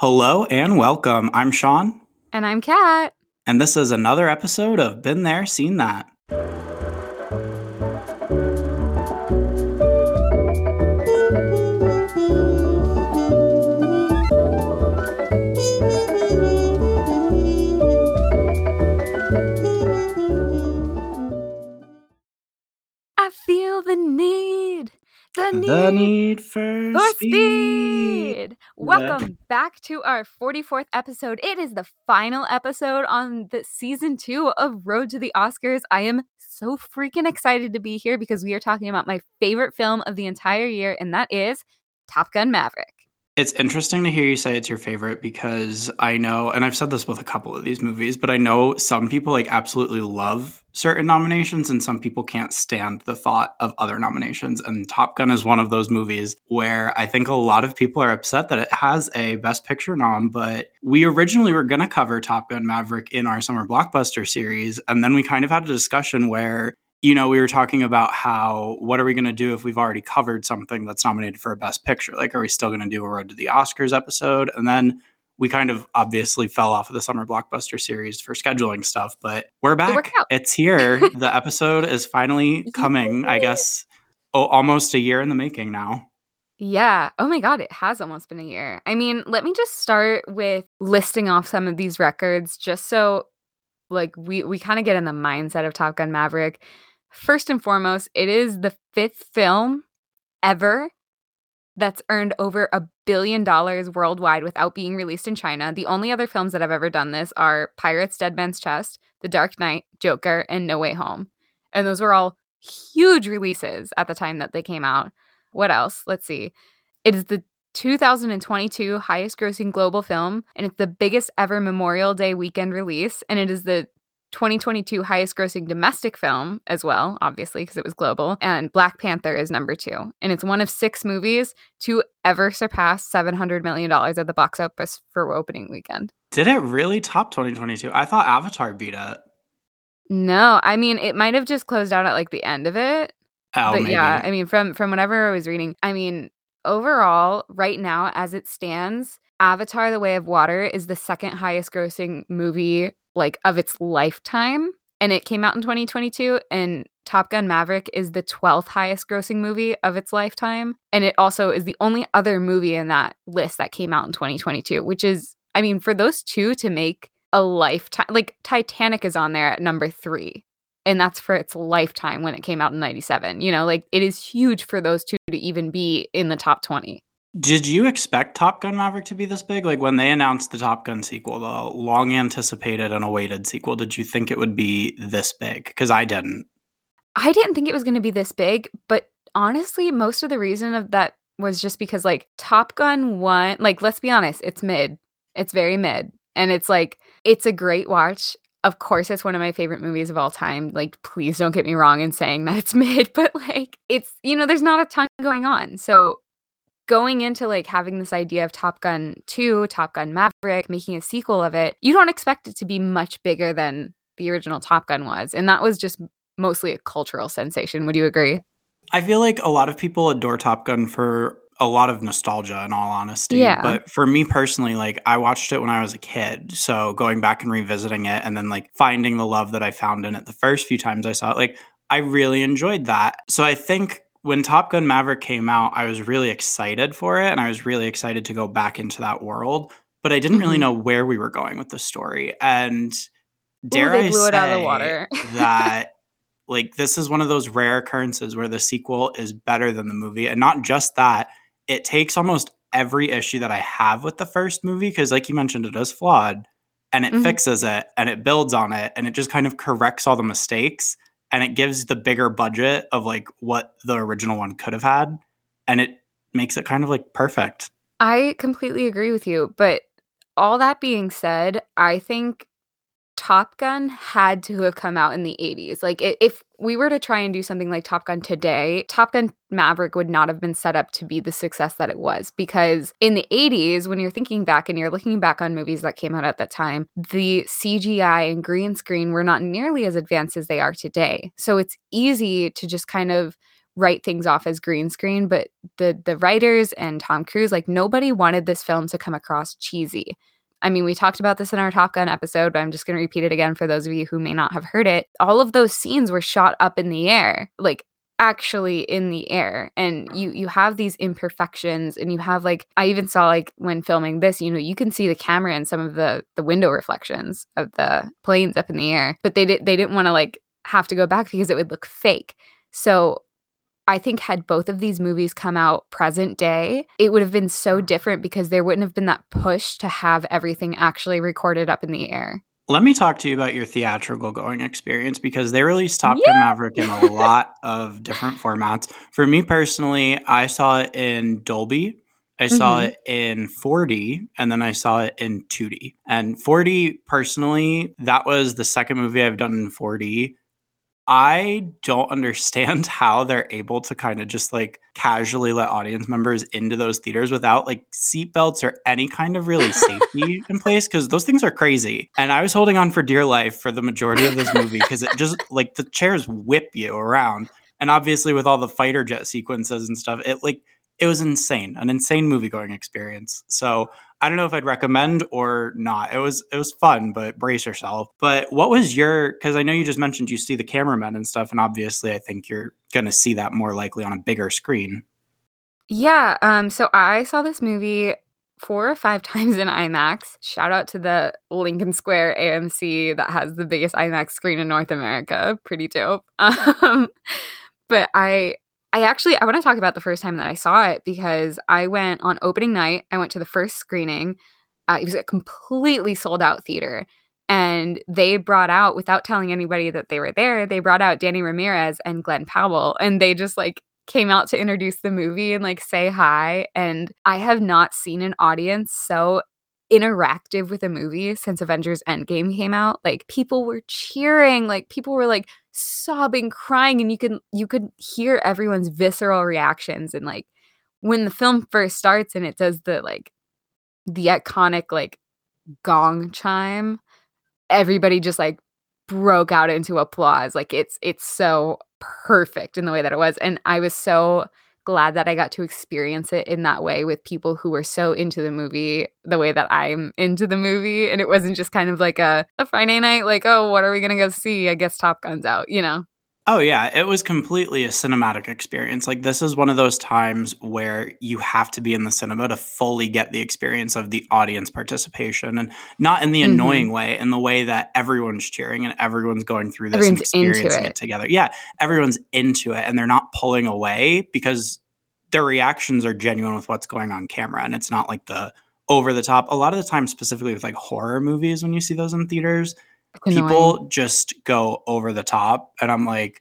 Hello and welcome. I'm Sean, And I'm Kat. and this is another episode of Been There, Scene That. I feel the need. The need. The need for for speed. speed. Welcome back to our 44th episode. It is the final episode on the season two of Road to the Oscars. I am so freaking excited to be here because we are talking about my favorite film of the entire year, and that is Top Gun Maverick. It's interesting to hear you say it's your favorite because I know, and I've said this with a couple of these movies, but I know some people like absolutely love certain nominations and some people can't stand the thought of other nominations. And Top Gun is one of those movies where I think a lot of people are upset that it has a Best Picture nom, but we originally were going to cover Top Gun Maverick in our summer blockbuster series. And then we kind of had a discussion where you know, we were talking about how what are we going to do if we've already covered something that's nominated for a best picture? Like, are we still going to do a Road to the Oscars episode? And then we kind of obviously fell off of the summer blockbuster series for scheduling stuff, but we're back. It's here. the episode is finally coming, I guess, oh, almost a year in the making now. Yeah. Oh my God, it has almost been a year. I mean, let me just start with listing off some of these records just so like we we kind of get in the mindset of Top Gun Maverick. First and foremost, it is the fifth film ever that's earned over a billion dollars worldwide without being released in China. The only other films that have ever done this are Pirates, Dead Man's Chest, The Dark Knight, Joker, and No Way Home. And those were all huge releases at the time that they came out. What else? Let's see. It is the 2022 highest grossing global film, and it's the biggest ever Memorial Day weekend release. And it is the 2022 highest grossing domestic film as well, obviously, because it was global. And Black Panther is number two. And it's one of six movies to ever surpass $700 million at the box office for opening weekend. Did it really top 2022? I thought Avatar beat it. No, I mean, it might have just closed out at like the end of it. Oh, but maybe. yeah, I mean, from from whatever I was reading, I mean, overall, right now as it stands, Avatar: The Way of Water is the second highest grossing movie like of its lifetime, and it came out in 2022. And Top Gun Maverick is the 12th highest grossing movie of its lifetime, and it also is the only other movie in that list that came out in 2022. Which is, I mean, for those two to make a lifetime, like Titanic is on there at number three and that's for its lifetime when it came out in 97 you know like it is huge for those two to even be in the top 20 Did you expect Top Gun Maverick to be this big? Like when they announced the Top Gun sequel, the long anticipated and awaited sequel, did you think it would be this big? Because I didn't. i didn't think it was going to be this big but honestly most of the reason of that was just because like top gun 1 like let's be honest it's mid it's very mid and it's like it's a great watch of course it's one of my favorite movies of all time like please don't get me wrong in saying that it's mid but like it's you know there's not a ton going on so going into like having this idea of Top Gun 2, Top Gun Maverick, making a sequel of it, you don't expect it to be much bigger than the original Top Gun was. And that was just mostly a cultural sensation. Would you agree? I feel like a lot of people adore Top Gun for a lot of nostalgia, in all honesty. Yeah. But for me personally, like I watched it when I was a kid. So going back and revisiting it and then like finding the love that I found in it the first few times I saw it, like I really enjoyed that. So I think when Top Gun Maverick came out, I was really excited for it and I was really excited to go back into that world. But I didn't really Mhm. know where we were going with the story. And dare they I blew it out of the say water. that like this is one of those rare occurrences where the sequel is better than the movie. And not just that, it takes almost every issue that I have with the first movie, because like you mentioned, it is flawed, and it Mhm. fixes it and it builds on it and it just kind of corrects all the mistakes and it gives the bigger budget of like what the original one could have had. And it makes it kind of like perfect. I completely agree with you. But all that being said, I think Top Gun had to have come out in the 80s. Like, if we were to try and do something like Top Gun today, Top Gun Maverick would not have been set up to be the success that it was. Because in the 80s, when you're thinking back and you're looking back on movies that came out at that time, the CGI and green screen were not nearly as advanced as they are today. So it's easy to just kind of write things off as green screen, but the the writers and Tom Cruise, like nobody wanted this film to come across cheesy. I mean, we talked about this in our Top Gun episode, but I'm just going to repeat it again for those of you who may not have heard it. All of those scenes were shot up in the air, like actually in the air and you you have these imperfections and you have like I even saw like when filming this you know you can see the camera and some of the the window reflections of the planes up in the air but they did they didn't want to like have to go back because it would look fake so I think had both of these movies come out present day, it would have been so different because there wouldn't have been that push to have everything actually recorded up in the air. Let me talk to you about your theatrical going experience because they released Top Gun Yeah. Maverick in a lot of different formats. For me personally, I saw it in Dolby. I saw Mhm. it in 4D and then I saw it in 2D. And 4D personally, that was the second movie I've done in 4D. I don't understand how they're able to kind of just like casually let audience members into those theaters without like seatbelts or any kind of really safety in place because those things are crazy. And I was holding on for dear life for the majority of this movie because it just like the chairs whip you around. And obviously, with all the fighter jet sequences and stuff, it like it was insane, an insane movie going experience. So I don't know if I'd recommend or not. It was it was fun, but brace yourself. But what was your because I know you just mentioned you see the cameramen and stuff, and obviously I think you're gonna see that more likely on a bigger screen. Yeah, um so I saw this movie four or five times in IMAX. Shout out to the Lincoln Square AMC that has the biggest IMAX screen in North America. Pretty dope. Um but I I actually I want to talk about the first time that I saw it because I went on opening night. I went to the first screening. Uh, it was a completely sold out theater. And they brought out, without telling anybody that they were there, they brought out Danny Ramirez and Glenn Powell. And they just like came out to introduce the movie and like say hi. And I have not seen an audience so interactive with a movie since Avengers Endgame came out. Like people were cheering, like people were like sobbing, crying, and you can you could hear everyone's visceral reactions. And like when the film first starts and it does the like the iconic like gong chime, everybody just like broke out into applause. Like it's it's so perfect in the way that it was. And I was so glad that I got to experience it in that way with people who were so into the movie the way that I'm into the movie. And it wasn't just kind of like a, a Friday night, like, oh, what are we gonna go see? I guess Top Gun's out, you know? Oh yeah, it was completely a cinematic experience. Like this is one of those times where you have to be in the cinema to fully get the experience of the audience participation and not in the Mhm. annoying way, in the way that everyone's cheering and everyone's going through this and Everyone's into experiencing it. it together. Yeah, everyone's into it and they're not pulling away because their reactions are genuine with what's going on camera and it's not like the over the top. A lot of the time specifically with like horror movies when you see those in theaters, Annoying. people just go over the top and i'm like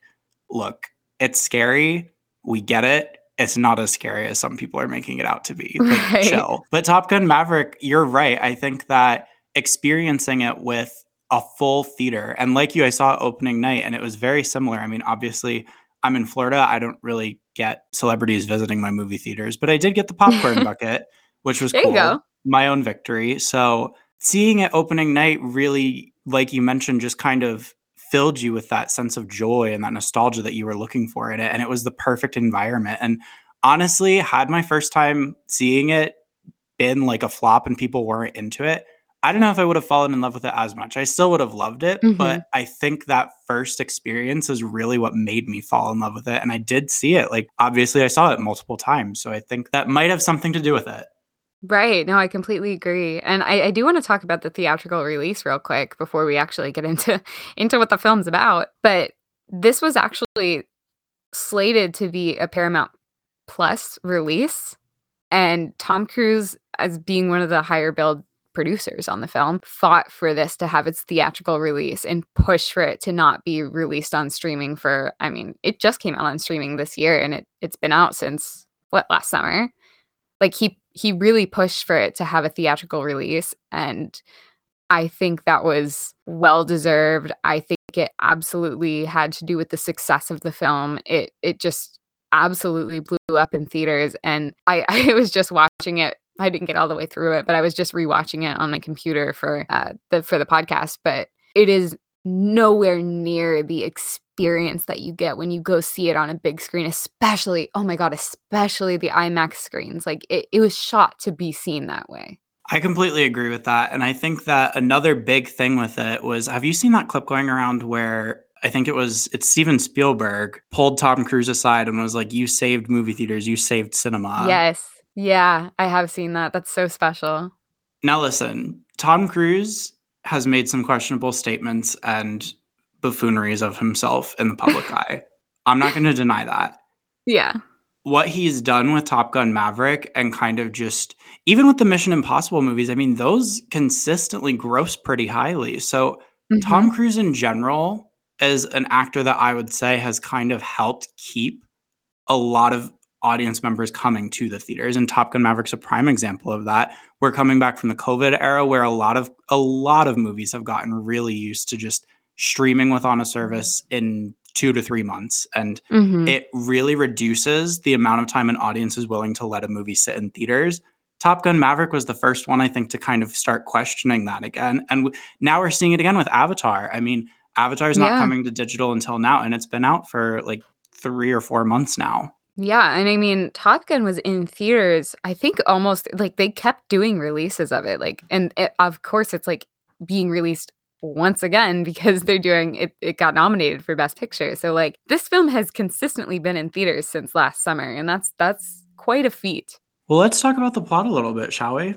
look it's scary. We get it. It's not as scary as some people are making it out to be. Like Right. chill. But top gun maverick you're right. I think that experiencing it with a full theater and like you i saw it opening night and it was very similar. I mean obviously i'm in florida. I don't really get celebrities visiting my movie theaters but i did get the popcorn bucket which was There you cool. go. my own victory. So seeing it opening night really like you mentioned just kind of filled you with that sense of joy and that nostalgia that you were looking for in it and it was the perfect environment. And honestly had my first time seeing it been like a flop and people weren't into it i don't know if i would have fallen in love with it as much. I still would have loved it Mhm. but i think that first experience is really what made me fall in love with it and i did see it like obviously i saw it multiple times so i think that might have something to do with it Right. No, I completely agree. And I, I do want to talk about the theatrical release real quick before we actually get into into what the film's about. But this was actually slated to be a Paramount Plus release. And Tom Cruise, as being one of the higher billed producers on the film, fought for this to have its theatrical release and push for it to not be released on streaming for I mean, it just came out on streaming this year and it it's been out since what last summer like he he really pushed for it to have a theatrical release and i think that was well deserved. I think it absolutely had to do with the success of the film. It it just absolutely blew up in theaters and i i was just watching it. I didn't get all the way through it but i was just rewatching it on my computer for uh the for the podcast but it is nowhere near the experience that you get when you go see it on a big screen, especially, oh my God, especially the IMAX screens. Like it, it was shot to be seen that way. I completely agree with that. And I think that another big thing with it was have you seen that clip going around where I think it was it's Steven Spielberg pulled Tom Cruise aside and was like, You saved movie theaters, you saved cinema. Yes. Yeah, I have seen that. That's so special. Now listen, Tom Cruise has made some questionable statements and buffooneries of himself in the public eye. I'm not going to deny that. Yeah. What he's done with Top Gun Maverick and kind of just even with the Mission Impossible movies, I mean, those consistently gross pretty highly. So mm-hmm. Tom Cruise in general is an actor that I would say has kind of helped keep a lot of audience members coming to the theaters and Top Gun Maverick's a prime example of that. We're coming back from the COVID era where a lot of a lot of movies have gotten really used to just streaming with on a service in 2 to 3 months and mm-hmm. it really reduces the amount of time an audience is willing to let a movie sit in theaters. Top Gun Maverick was the first one I think to kind of start questioning that again and w- now we're seeing it again with Avatar. I mean, Avatar's not yeah. coming to digital until now and it's been out for like 3 or 4 months now. Yeah, and I mean, Top Gun was in theaters. I think almost like they kept doing releases of it, like, and it, of course, it's like being released once again because they're doing it. It got nominated for Best Picture, so like this film has consistently been in theaters since last summer, and that's that's quite a feat. Well, let's talk about the plot a little bit, shall we?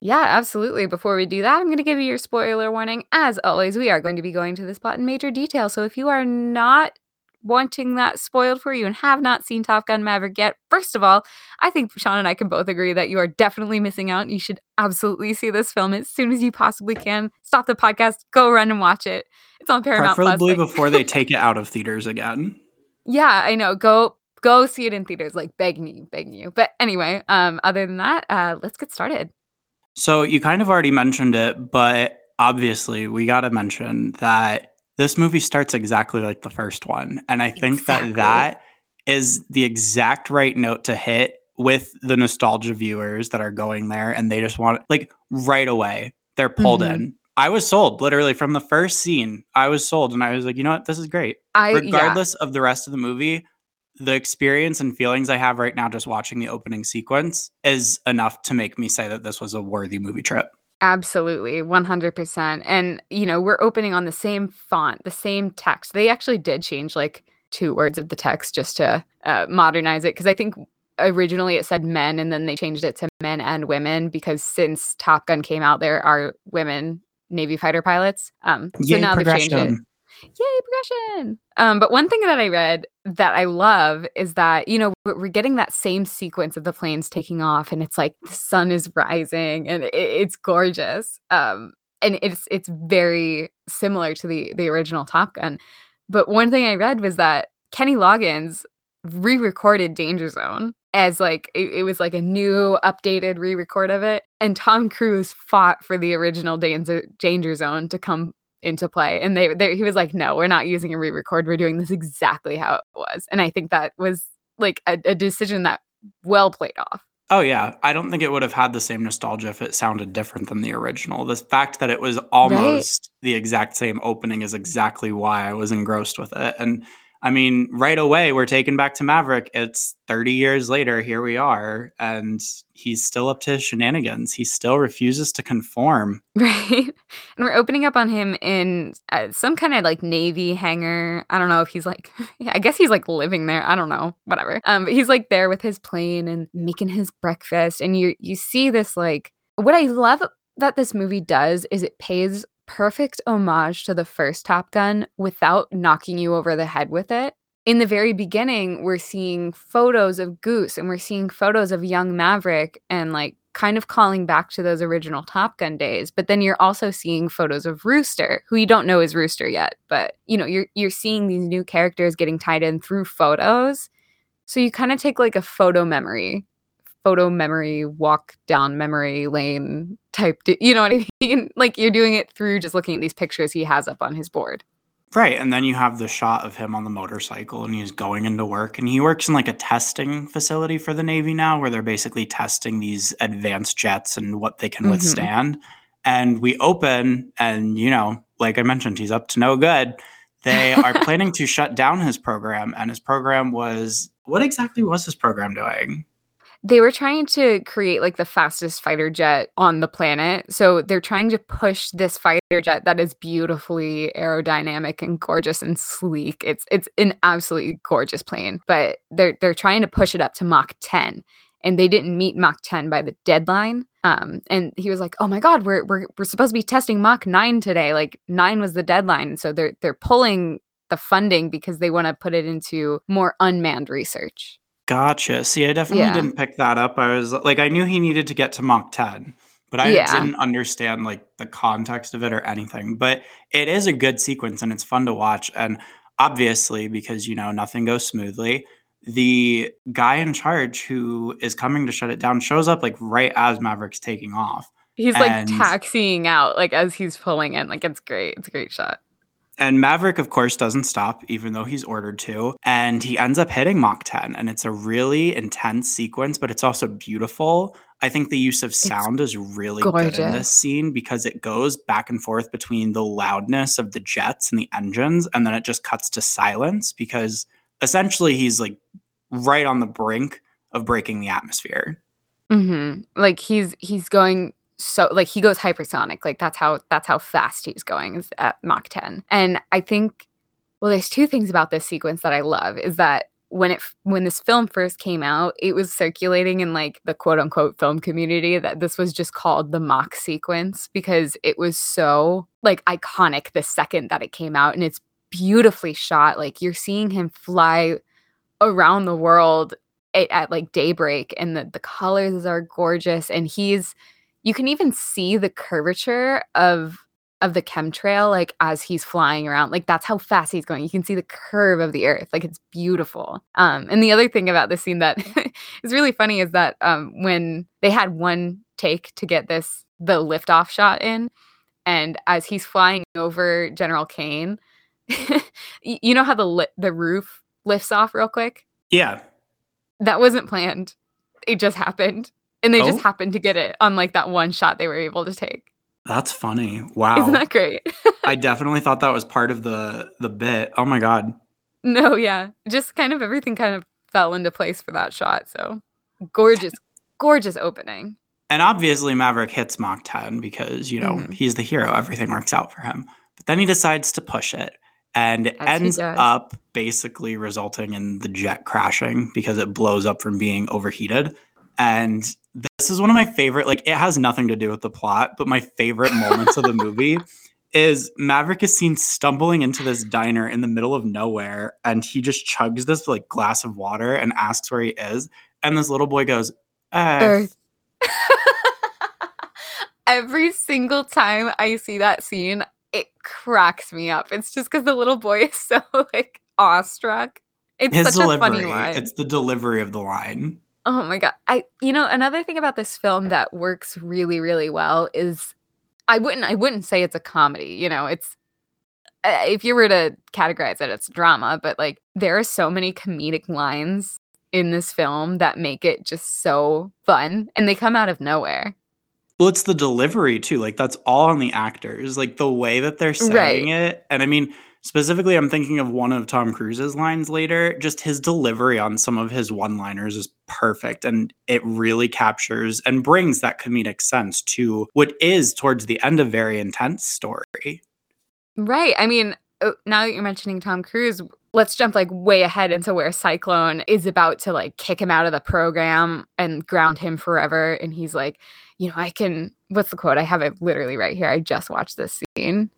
Yeah, absolutely. Before we do that, I'm going to give you your spoiler warning. As always, we are going to be going to this plot in major detail. So if you are not wanting that spoiled for you and have not seen Top Gun Maverick yet, first of all, I think Sean and I can both agree that you are definitely missing out. You should absolutely see this film as soon as you possibly can. Stop the podcast, go run and watch it. It's on Paramount Preferably before they take it out of theaters again. Yeah, I know. Go go see it in theaters, like begging you, begging you. But anyway, um, other than that, uh, let's get started. So you kind of already mentioned it, but obviously we got to mention that this movie starts exactly like the first one. And I think exactly. that that is the exact right note to hit with the nostalgia viewers that are going there and they just want like right away they're pulled mm-hmm. in. I was sold literally from the first scene. I was sold and I was like, you know what? This is great. I, Regardless yeah. of the rest of the movie, the experience and feelings I have right now just watching the opening sequence is enough to make me say that this was a worthy movie trip. Absolutely, 100%. And, you know, we're opening on the same font, the same text. They actually did change like two words of the text just to uh, modernize it because I think originally it said men and then they changed it to men and women because since Top Gun came out, there are women Navy fighter pilots. Um, so Yay, now they've changed it yay progression! Um but one thing that i read that i love is that you know we're getting that same sequence of the planes taking off and it's like the sun is rising and it, it's gorgeous um and it's it's very similar to the the original top gun. But one thing i read was that kenny loggins re-recorded danger zone as like it, it, was like a new updated re-record of it and tom cruise fought for the original danger, danger zone to come into play and they, they he was like no we're not using a re-record we're doing this exactly how it was. And i think that was like a, a decision that well played off. Oh yeah. I don't think it would have had the same nostalgia if it sounded different than the original. The fact that it was almost right? the exact same opening is exactly why i was engrossed with it. And I mean, right away, we're taken back to Maverick. It's 30 years later. Here we are. And he's still up to shenanigans. He still refuses to conform. Right. And we're opening up on him in uh, some kind of like Navy hangar. I don't know if he's like, I guess he's like living there. I don't know. Whatever. Um, but he's like there with his plane and making his breakfast. And you, you see this like, what I love that this movie does is it pays perfect homage to the first Top Gun without knocking you over the head with it. In the very beginning, we're seeing photos of Goose and we're seeing photos of young Maverick and like kind of calling back to those original Top Gun days. But then you're also seeing photos of Rooster, who you don't know is Rooster yet, but you know, you're you're seeing these new characters getting tied in through photos. So you kind of take like a photo memory photo memory walk down memory lane type you know what i mean like you're doing it through just looking at these pictures he has up on his board right and then you have the shot of him on the motorcycle and he's going into work and he works in like a testing facility for the navy now where they're basically testing these advanced jets and what they can mm-hmm. withstand and we open and you know like i mentioned he's up to no good they are planning to shut down his program, and his program was what exactly was his program doing? They were trying to create like the fastest fighter jet on the planet. So they're trying to push this fighter jet that is beautifully aerodynamic and gorgeous and sleek. It's it's an absolutely gorgeous plane, but they're they're trying to push it up to Mach 10 and they didn't meet Mach 10 by the deadline. Um, and he was like, "Oh my God, we're we're we're supposed to be testing Mach 9 today. Like nine was the deadline." So they're they're pulling the funding because they want to put it into more unmanned research. Gotcha. See, I definitely Yeah. didn't pick that up. I was like, I knew he needed to get to Mach 10, but I Yeah. didn't understand like the context of it or anything. But it is a good sequence and it's fun to watch. And obviously, because you know nothing goes smoothly, the guy in charge who is coming to shut it down shows up like right as Maverick's taking off. He's like And- taxiing out like as he's pulling in. Like it's great. It's a great shot. And Maverick, of course, doesn't stop, even though he's ordered to. And he ends up hitting Mach 10. And it's a really intense sequence, but it's also beautiful. I think the use of sound is really good in this scene because it goes back and forth between the loudness of the jets and the engines, and then it just cuts to silence because essentially he's like right on the brink of breaking the atmosphere. hmm Like he's he's going so like he goes hypersonic. Like that's how that's how fast he's going is at Mach 10. And I think well, there's two things about this sequence that I love is that when it when this film first came out, it was circulating in like the quote unquote film community that this was just called the Mach sequence because it was so like iconic the second that it came out and it's beautifully shot. Like you're seeing him fly around the world at, at like daybreak and the, the colors are gorgeous and he's you can even see the curvature of of the chemtrail like as he's flying around like that's how fast he's going you can see the curve of the earth like it's beautiful um and the other thing about this scene that is really funny is that um when they had one take to get this the liftoff shot in and as he's flying over general Cain you know how the li- the roof lifts off real quick Yeah. that wasn't planned. It just happened. And they Oh. just happened to get it on like that one shot they were able to take. That's funny. Wow. Isn't that great? I definitely thought that was part of the the bit. Oh my god. no, yeah. Just kind of everything kind of fell into place for that shot. So gorgeous, gorgeous opening. And obviously, Maverick hits Mach 10 because, you know, Mhm. he's the hero. Everything works out for him. But then he decides to push it and As ends up basically resulting in the jet crashing because it blows up from being overheated. And this is one of my favorite, like, it has nothing to do with the plot, but my favorite moments of the movie is Maverick is seen stumbling into this diner in the middle of nowhere and he just chugs this like glass of water and asks where he is. And this little boy goes, Earth. Earth. Every single time I see that scene, it cracks me up. It's just because the little boy is so like awestruck. It's his such a funny line. It's the delivery of the line. Oh my god. I you know, another thing about this film that works really really well is I wouldn't I wouldn't say it's a comedy, you know, it's uh, if you were to categorize it it's drama, but like there are so many comedic lines in this film that make it just so fun and they come out of nowhere. Well, it's the delivery too. Like that's all on the actors. Like the way that they're saying it. And I mean, specifically, I'm thinking of one of Tom Cruise's lines later. Just his delivery on some of his one-liners is perfect, and it really captures and brings that comedic sense to what is towards the end a very intense story. Right. I mean, uh, now that you're mentioning Tom Cruise, let's jump like way ahead into where Cyclone is about to like kick him out of the program and ground him forever. And he's like, you know, I can, what's the quote? I have it literally right here. I just watched this scene.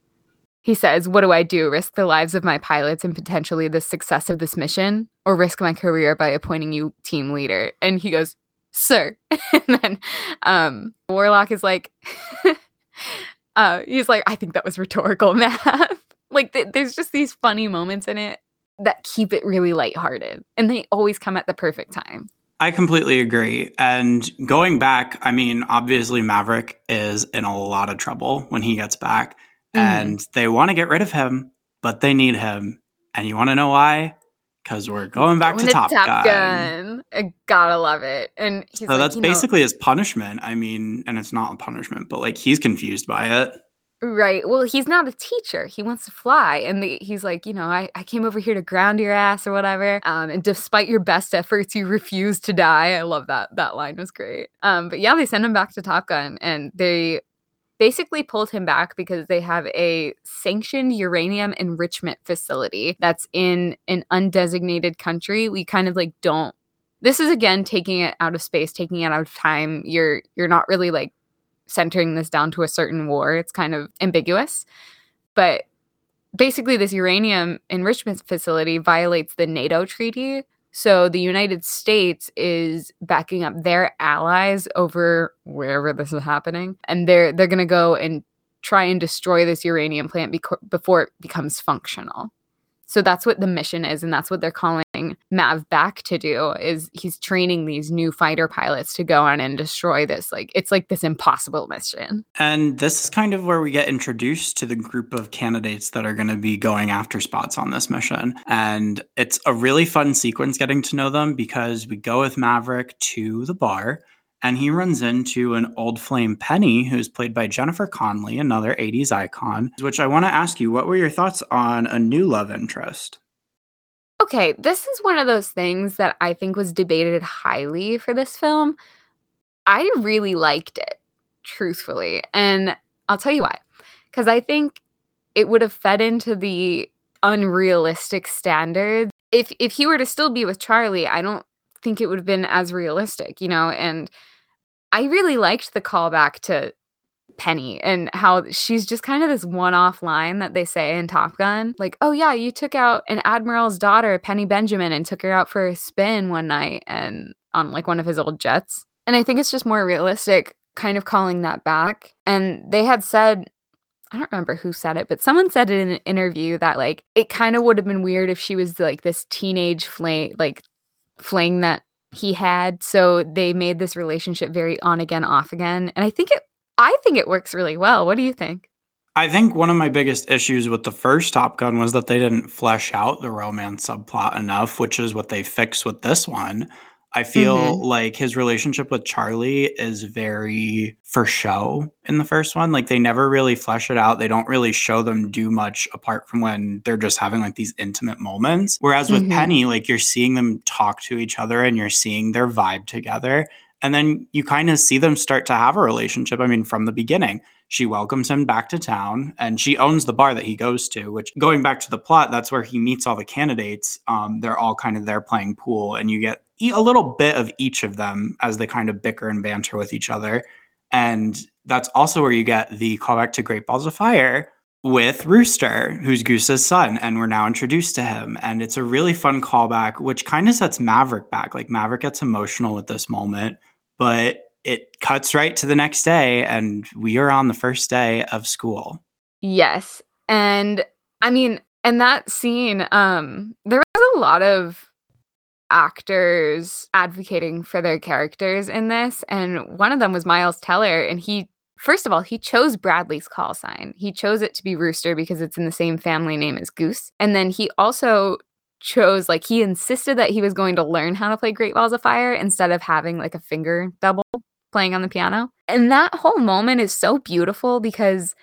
He says, What do I do? Risk the lives of my pilots and potentially the success of this mission, or risk my career by appointing you team leader? And he goes, Sir. and then um, Warlock is like, uh, he's like, I think that was rhetorical Mav. like, th- there's just these funny moments in it that keep it really lighthearted, and they always come at the perfect time. I completely agree. And going back, I mean, obviously Maverick is in a lot of trouble when he gets back, Mhm. and they want to get rid of him, but they need him. And you want to know why? Because we're going back Going to Top, Gun. Gun. I gotta love it. And he's So like, that's you know- basically his punishment. I mean, and it's not a punishment, but like he's confused by it. Right. Well, he's not a teacher. He wants to fly. And the, he's like, you know, I, I came over here to ground your ass or whatever. Um, and despite your best efforts, you refuse to die. I love that. That line was great. Um, but yeah, they send him back to Top Gun and they basically pulled him back because they have a sanctioned uranium enrichment facility that's in an undesignated country. We kind of like don't this is again taking it out of space, taking it out of time. You're you're not really like centering this down to a certain war. It's kind of ambiguous. But basically, this uranium enrichment facility violates the NATO treaty. So the United States is backing up their allies over wherever this is happening, and they're they're going to go and try and destroy this uranium plant beco- before it becomes functional. So that's what the mission is, and that's what they're calling Mav back to do. Is he's training these new fighter pilots to go on and destroy this? Like it's like this impossible mission. And this is kind of where we get introduced to the group of candidates that are going to be going after spots on this mission, and it's a really fun sequence getting to know them because we go with Maverick to the bar and he runs into an old flame Penny, who's played by Jennifer Connelly, another 80s icon. Which I want to ask you, what were your thoughts on a new love interest? Okay, this is one of those things that I think was debated highly for this film. I really liked it, truthfully. And I'll tell you why. Because I think it would have fed into the unrealistic standards. If if he were to still be with Charlie, I don't think it would have been as realistic, you know, and I really liked the callback to Penny and how she's just kind of this one off line that they say in Top Gun. Like, oh, yeah, you took out an admiral's daughter, Penny Benjamin, and took her out for a spin one night and on like one of his old jets. And I think it's just more realistic kind of calling that back. And they had said, I don't remember who said it, but someone said it in an interview that like it kind of would have been weird if she was like this teenage flame, like fling that he had. So they made this relationship very on again, off again. And I think it I think it works really well. What do you think? I think one of my biggest issues with the first Top Gun was that they didn't flesh out the romance subplot enough, which is what they fixed with this one. I feel Mhm. like his relationship with Charlie is very for show in the first one. Like they never really flesh it out. They don't really show them do much apart from when they're just having like these intimate moments. Whereas with Mhm. Penny, like you're seeing them talk to each other and you're seeing their vibe together. And then you kind of see them start to have a relationship. I mean, from the beginning, she welcomes him back to town and she owns the bar that he goes to, which going back to the plot, that's where he meets all the candidates. Um, they're all kind of there playing pool, and you get a little bit of each of them as they kind of bicker and banter with each other. And that's also where you get the callback to Great Balls of Fire with Rooster, who's Goose's son, and we're now introduced to him. And it's a really fun callback, which kind of sets Maverick back. Like Maverick gets emotional at this moment, but it cuts right to the next day, and we are on the first day of school. Yes. And I mean, and that scene, um, there was a lot of actors advocating for their characters in this. And one of them was Miles Teller. And he, first of all, he chose Bradley's call sign. He chose it to be Rooster because it's in the same family name as Goose. And then he also chose, like, he insisted that he was going to learn how to play Great Balls of Fire instead of having like a finger double playing on the piano. And that whole moment is so beautiful because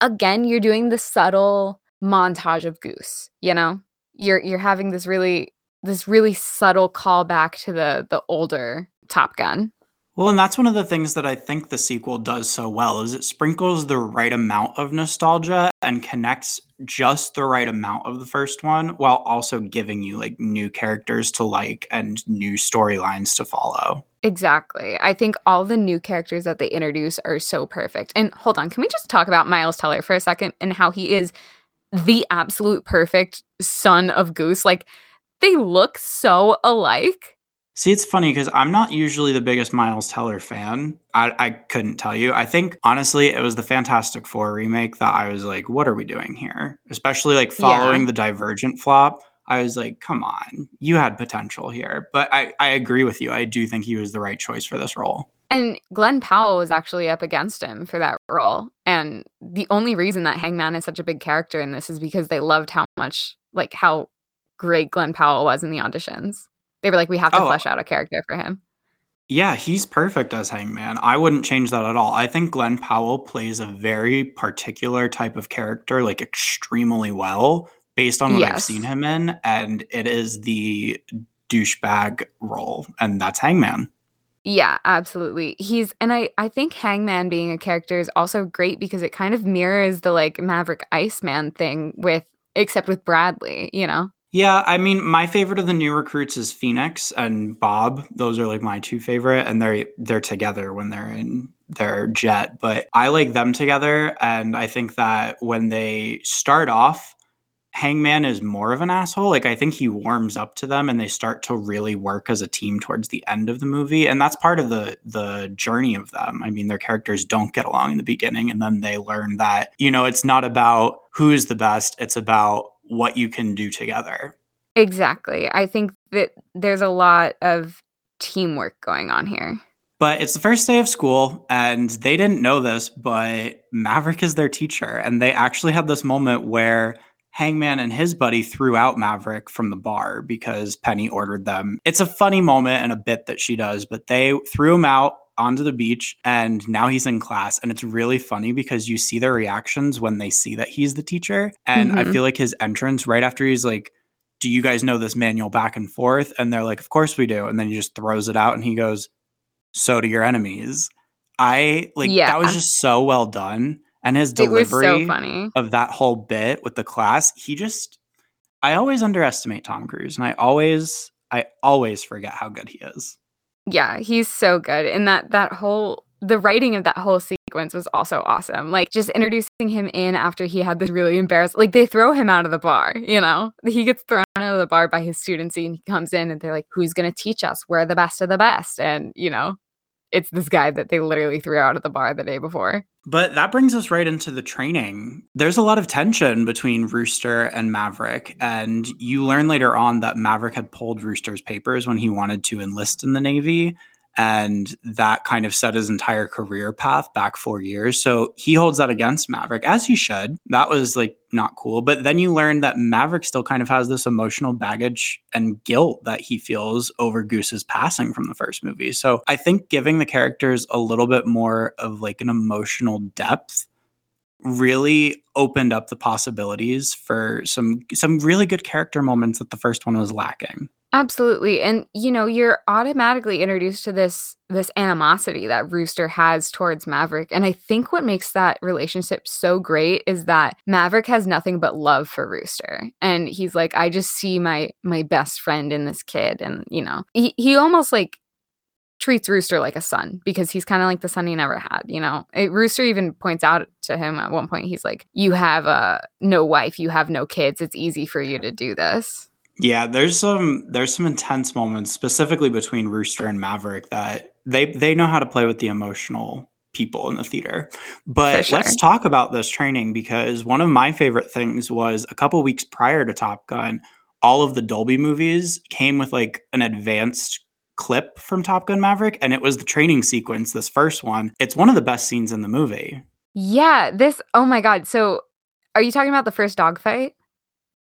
again you're doing the subtle montage of goose you know you're you're having this really this really subtle callback to the the older top gun. Well, and that's one of the things that I think the sequel does so well is it sprinkles the right amount of nostalgia and connects just the right amount of the first one while also giving you like new characters to like and new storylines to follow. exactly. I think all the new characters that they introduce are so perfect. And hold on can we just talk about miles teller for a second and how he is the absolute perfect son of goose? Like they look so alike See, it's funny because I'm not usually the biggest Miles Teller fan. I, I couldn't tell you. I think honestly, it was the Fantastic Four remake that I was like, what are we doing here? Especially like following Yeah. the Divergent flop. I was like, come on, you had potential here. But I, I agree with you. I do think he was the right choice for this role. And Glenn Powell was actually up against him for that role. And the only reason that Hangman is such a big character in this is because they loved how much, like, how great Glenn Powell was in the auditions. They were like, we have to Oh, flesh out a character for him. Yeah, he's perfect as Hangman. I wouldn't change that at all. I think Glenn Powell plays a very particular type of character, like, extremely well based on what I've seen him in, and it is the douchebag role, and that's Hangman. Yeah, absolutely. He's and I I think Hangman being a character is also great because it kind of mirrors the, like, Maverick Iceman thing with except with Bradley, you know? Yeah, I mean, my favorite of the new recruits is Phoenix and Bob. Those are, like, my 2 favorite, and they're they're together when they're in their jet, but I like them together, and I think that when they start off, Hangman is more of an asshole, like, I think he warms up to them and they start to really work as a team towards the end of the movie, and that's part of the the journey of them. I mean, their characters don't get along in the beginning, and then they learn that, you know, it's not about who's the best, it's about what you can do together. Exactly. I think that there's a lot of teamwork going on here. But it's the first day of school, and they didn't know this, but Maverick is their teacher, and they actually had this moment where Hangman and his buddy threw out Maverick from the bar because Penny ordered them. It's a funny moment and a bit that she does, but they threw him out onto the beach and now he's in class and it's really funny because you see their reactions when they see that he's the teacher and I Mhm. feel like his entrance right after he's like do you guys know this manual back and forth and they're like of course we do and then he just throws it out and he goes so do your enemies. I like Yeah. that was just so well done and his so delivery funny. of that whole bit with the class, he just I always underestimate Tom Cruise and I always I always forget how good he is. Yeah, he's so good, and that that whole the writing of that whole sequence was also awesome, like, just introducing him in after he had this really embarrassed like, they throw him out of the bar, you know? He gets thrown out of the bar by his students, and he comes in, and they're like, "Who's gonna teach us? We're the best of the best," and, you know, it's this guy that they literally threw out of the bar the day before. But that brings us right into the training. There's a lot of tension between Rooster and Maverick, and you learn later on that Maverick had pulled Rooster's papers when he wanted to enlist in the Navy, and that kind of set his entire career path back 4 years. So he holds that against Maverick, as he should. That was like not cool. But then you learn that Maverick still kind of has this emotional baggage and guilt that he feels over Goose's passing from the first movie. So I think giving the characters a little bit more of like an emotional depth really opened up the possibilities for some some really good character moments that the first one was lacking. Absolutely, and, you know, you're automatically introduced to this this animosity that Rooster has towards Maverick, and I think what makes that relationship so great is that Maverick has nothing but love for Rooster, and he's like, "I just see my my best friend in this kid," and, you know, he he almost, like, treats Rooster like a son because he's kinda like the son he never had, you know? Eh, Rooster even points out to him at one point, he's like, "You have, uh, no wife, you have no kids, it's easy for you to do this." Yeah, there's some there's some intense moments specifically between Rooster and Maverick that they they know how to play with the emotional people in the theater. But sure. let's talk about this training because one of my favorite things was a couple weeks prior to Top Gun, all of the Dolby movies came with like an advanced clip from Top Gun Maverick and it was the training sequence this first one. It's one of the best scenes in the movie. Yeah, this oh my god, so are you talking about the first dogfight?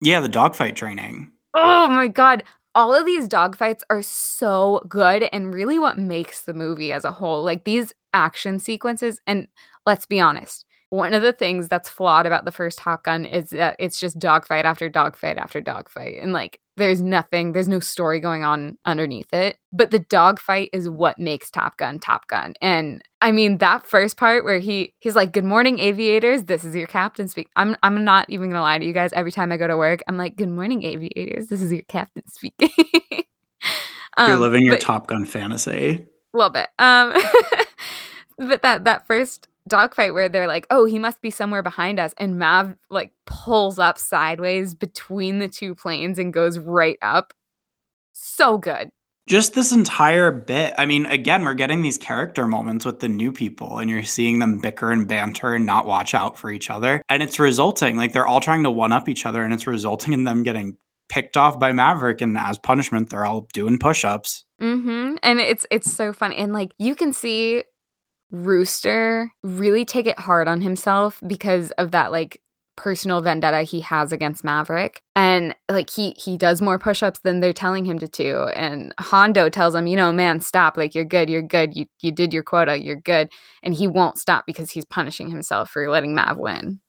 Yeah, the dogfight training. Oh my god, all of these dogfights are so good and really what makes the movie as a whole. Like these action sequences and let's be honest, one of the things that's flawed about the first Top Gun is that it's just dogfight after dogfight after dogfight and like there's nothing, there's no story going on underneath it. But the dogfight is what makes Top Gun Top Gun. And I mean that first part where he he's like, "Good morning, aviators. This is your captain speak." I'm I'm not even gonna lie to you guys. Every time I go to work, I'm like, "Good morning, aviators. This is your captain speaking." You're um, living your but- Top Gun fantasy. A little bit. Um, but that that first dogfight where they're like, "Oh, he must be somewhere behind us," and Mav like pulls up sideways between the two planes and goes right up. So good. just this entire bit i mean again we're getting these character moments with the new people and you're seeing them bicker and banter and not watch out for each other and it's resulting like they're all trying to one up each other and it's resulting in them getting picked off by maverick and as punishment they're all doing push-ups Mm-hmm. And it's it's so funny, and like you can see Rooster really take it hard on himself because of that like personal vendetta he has against Maverick. And like he he does more push-ups than they're telling him to do. And Hondo tells him, you know, man, stop. Like you're good, you're good. You you did your quota, you're good. And he won't stop because he's punishing himself for letting Mav win.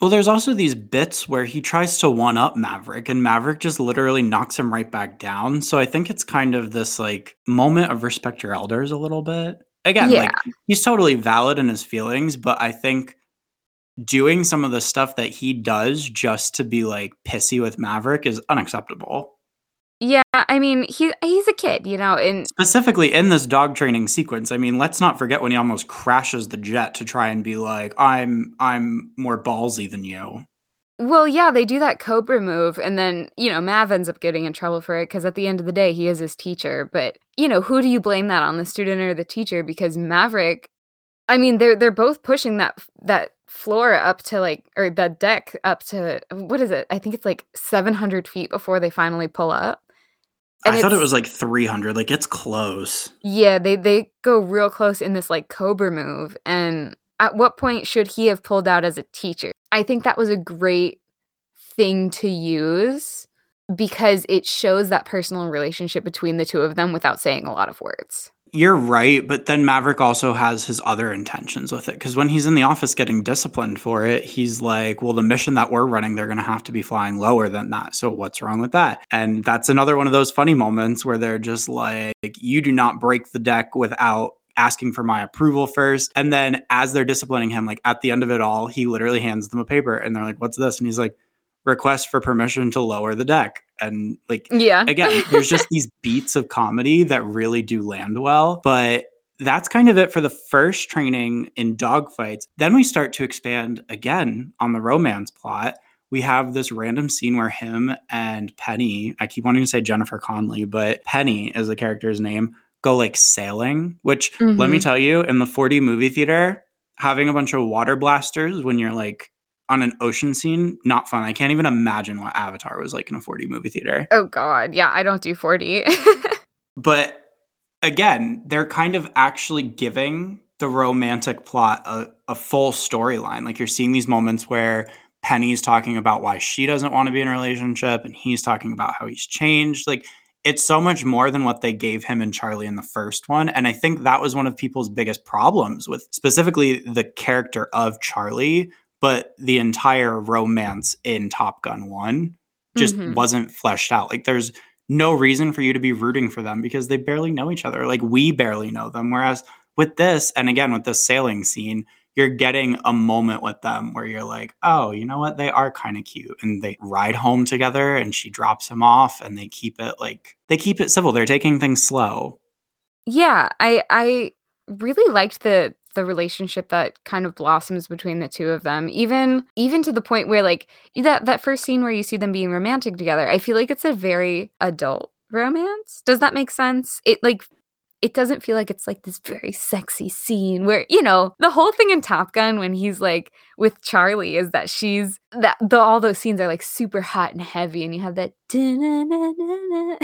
Well, there's also these bits where he tries to one up Maverick, and Maverick just literally knocks him right back down. So I think it's kind of this like moment of respect your elders a little bit. Again, Yeah. like he's totally valid in his feelings, but I think doing some of the stuff that he does just to be like pissy with Maverick is unacceptable. Yeah, I mean, he he's a kid, you know, and Specifically in this dog training sequence. I mean, let's not forget when he almost crashes the jet to try and be like, I'm I'm more ballsy than you. Well, yeah, they do that Cobra move, and then you know Mav ends up getting in trouble for it because at the end of the day, he is his teacher. But you know, who do you blame that on, the student or the teacher? Because Maverick, I mean, they're they're both pushing that that floor up to like or that deck up to what is it? I think it's like seven hundred feet before they finally pull up. And I thought it was like 300. Like it's close. Yeah, they they go real close in this like Cobra move. And at what point should he have pulled out as a teacher? I think that was a great thing to use because it shows that personal relationship between the two of them without saying a lot of words. You're right, but then Maverick also has his other intentions with it because when he's in the office getting disciplined for it, he's like, "Well, the mission that we're running, they're going to have to be flying lower than that. So what's wrong with that?" And that's another one of those funny moments where they're just like, "You do not break the deck without." Asking for my approval first and then as they're disciplining him like at the end of it all he literally hands them a paper and they're like what's this and he's like request for permission to lower the deck and like Yeah. again, there's just these beats of comedy that really do land well. But that's kind of it for the first training in dogfights. Then we start to expand again on the romance plot. We have this random scene where him and Penny, I keep wanting to say Jennifer Connelly, but Penny is the character's name, go like sailing, which let me Mhm. tell you, in the 4D movie theater, having a bunch of water blasters when you're like on an ocean scene, not fun. I can't even imagine what Avatar was like in a 4D movie theater. oh god. Yeah, I don't do 40. But again, they're kind of actually giving the romantic plot a, a full storyline. Like you're seeing these moments where Penny's talking about why she doesn't want to be in a relationship, and he's talking about how he's changed. Like it's so much more than what they gave him and Charlie in the first one. And I think that was one of people's biggest problems with specifically the character of Charlie, but the entire romance in Top Gun 1 just Mhm. wasn't fleshed out. Like there's no reason for you to be rooting for them because they barely know each other. Like we barely know them. Whereas with this, and again with this sailing scene, you're getting a moment with them where you're like, oh, you know what? They are kind of cute. And they ride home together and she drops him off and they keep it like they keep it civil. They're taking things slow. Yeah, I I really liked the the relationship that kind of blossoms between the two of them. Even even to the point where like that that first scene where you see them being romantic together, I feel like it's a very adult romance. Does that make sense? It like it doesn't feel like it's like this very sexy scene where you know the whole thing in Top Gun when he's like with Charlie is that she's that the all those scenes are like super hot and heavy and you have that the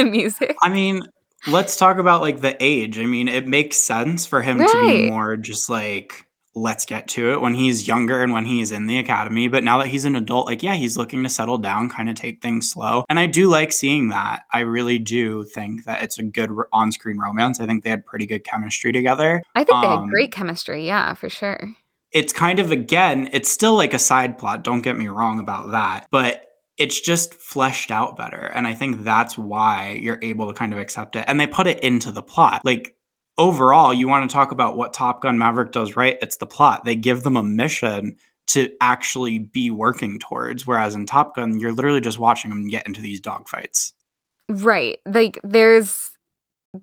music. I mean, let's talk about like the age. I mean, it makes sense for him to be more just like let's get to it when he's younger and when he's in the academy. But now that he's an adult, like, yeah, he's looking to settle down, kind of take things slow. And I do like seeing that. I really do think that it's a good on screen romance. I think they had pretty good chemistry together. I think they had Um, great chemistry, yeah, for sure. It's kind of, again, it's still like a side plot. Don't get me wrong about that. But it's just fleshed out better. And I think that's why you're able to kind of accept it. And they put it into the plot. Like, overall, you want to talk about what Top Gun Maverick does right, it's the plot. They give them a mission to actually be working towards. Whereas in Top Gun, you're literally just watching them get into these dogfights. Right. Like there's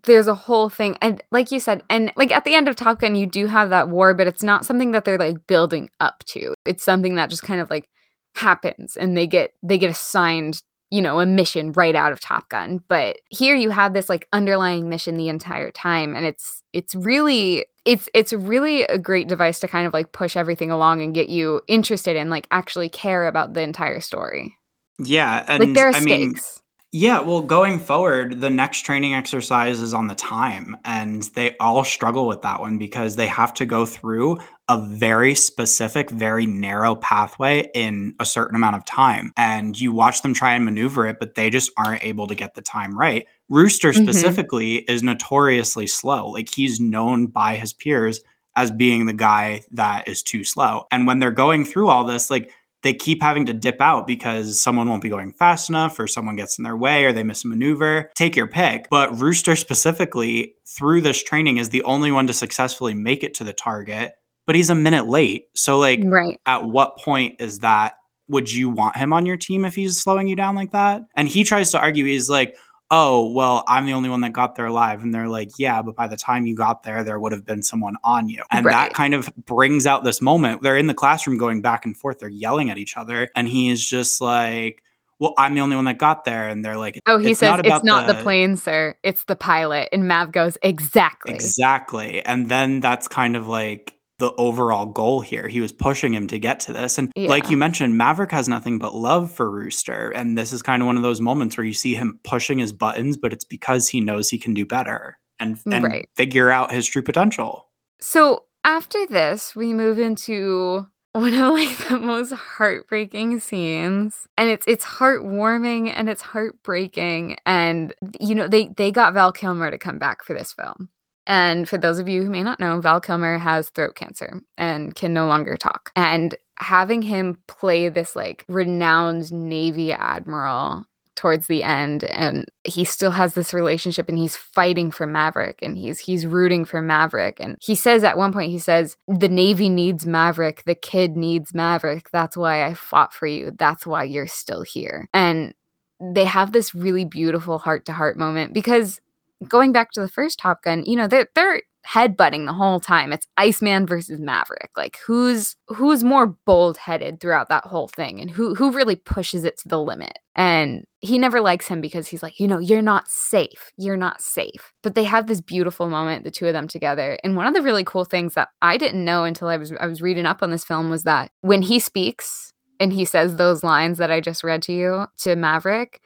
there's a whole thing and like you said and like at the end of Top Gun you do have that war but it's not something that they're like building up to. It's something that just kind of like happens and they get they get assigned, you know, a mission right out of Top Gun. But here you have this like underlying mission the entire time and it's it's really it's it's really a great device to kind of like push everything along and get you interested and like actually care about the entire story. Yeah. And like there are I mean, stakes. Yeah, well, going forward, the next training exercise is on the time, and they all struggle with that one because they have to go through a very specific, very narrow pathway in a certain amount of time. And you watch them try and maneuver it, but they just aren't able to get the time right. Rooster Mhm. specifically is notoriously slow. Like he's known by his peers as being the guy that is too slow. And when they're going through all this, like they keep having to dip out because someone won't be going fast enough or someone gets in their way or they miss a maneuver. Take your pick. But Rooster specifically, through this training, is the only one to successfully make it to the target, but he's a minute late. So, like, Right. at what point is that? Would you want him on your team if he's slowing you down like that? And he tries to argue, he's like, oh, well, I'm the only one that got there alive. And they're like, yeah, but by the time you got there, there would have been someone on you. And Right. that kind of brings out this moment. They're in the classroom going back and forth, they're yelling at each other. And he is just like, well, I'm the only one that got there. And they're like, Oh, he "It's says not it's not the the- plane, sir. It's the pilot. And Mav goes, exactly. Exactly. And then that's kind of like the overall goal here. He was pushing him to get to this. And like you mentioned, Maverick has nothing but love for Rooster. And this is kind of one of those moments where you see him pushing his buttons, but it's because he knows he can do better and, and Right. figure out his true potential. So after this, we move into one of like the most heartbreaking scenes. And it's it's heartwarming and it's heartbreaking. And you know, they they got Val Kilmer to come back for this film. And for those of you who may not know, Val Kilmer has throat cancer and can no longer talk. And having him play this like renowned Navy admiral towards the end and he still has this relationship and he's fighting for Maverick and he's he's rooting for Maverick. And he says at one point he says the navy needs Maverick. The kid needs Maverick. That's why I fought for you. That's why you're still here. And they have this really beautiful heart to heart moment because going back to the first Top Gun you know they're they're headbutting the whole time it's Iceman versus Maverick like who's who's more bold headed throughout that whole thing and who who really pushes it to the limit and he never likes him because he's like, you know, you're not safe. You're not safe. But they have this beautiful moment, the two of them together. And one of the really cool things that I didn't know until I was I was reading up on this film was that when he speaks and he says those lines that I just read to you to Maverick,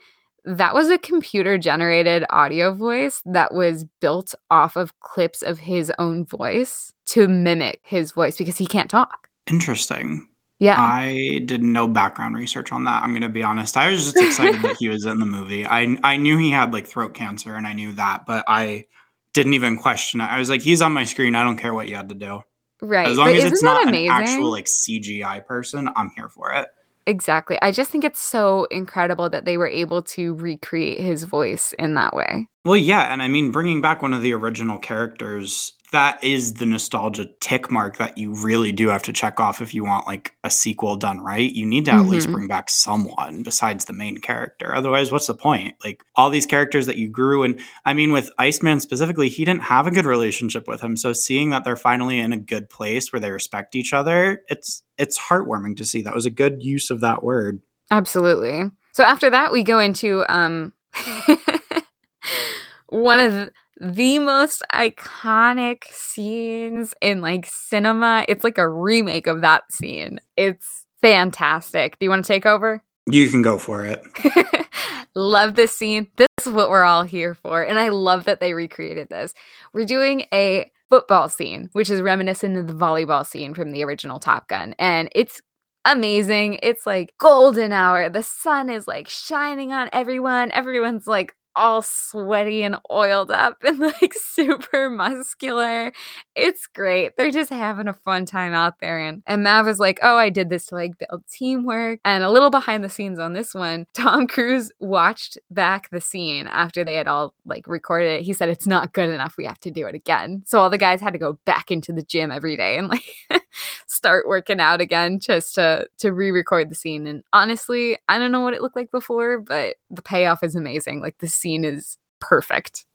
that was a computer generated audio voice that was built off of clips of his own voice to mimic his voice because he can't talk. Interesting. Yeah. I did no background research on that. I'm going to be honest. I was just excited that he was in the movie. I I knew he had like throat cancer and I knew that, but I didn't even question it. I was like, he's on my screen. I don't care what you had to do. right. As long But as isn't it's not amazing? an actual like CGI person, I'm here for it. Exactly. I just think it's so incredible that they were able to recreate his voice in that way. Well, yeah, and I mean, bringing back one of the original characters, that is the nostalgia tick mark that you really do have to check off if you want like a sequel done right. You need to at least Mhm. bring back someone besides the main character. Otherwise, what's the point? Like all these characters that you grew and I mean with Iceman specifically, he didn't have a good relationship with him. So seeing that they're finally in a good place where they respect each other, it's it's heartwarming to see. That was a good use of that word. Absolutely. So after that, we go into um one of the most iconic scenes in like cinema. It's like a remake of that scene. It's fantastic. Do you want to take over? You can go for it. love this scene. This is what we're all here for. And I love that they recreated this. We're doing a football scene, which is reminiscent of the volleyball scene from the original Top Gun. And it's amazing. It's like golden hour. The sun is like shining on everyone. Everyone's like all sweaty and oiled up and like super muscular. It's great. They're just having a fun time out there. And, and Mav is like, oh, I did this to like build teamwork. And a little behind the scenes on this one, Tom Cruise watched back the scene after they had all like recorded it. He said, it's not good enough. We have to do it again. So all the guys had to go back into the gym every day and like start working out again just to to re-record the scene. And honestly, I don't know what it looked like before, but the payoff is amazing. Like the scene is perfect.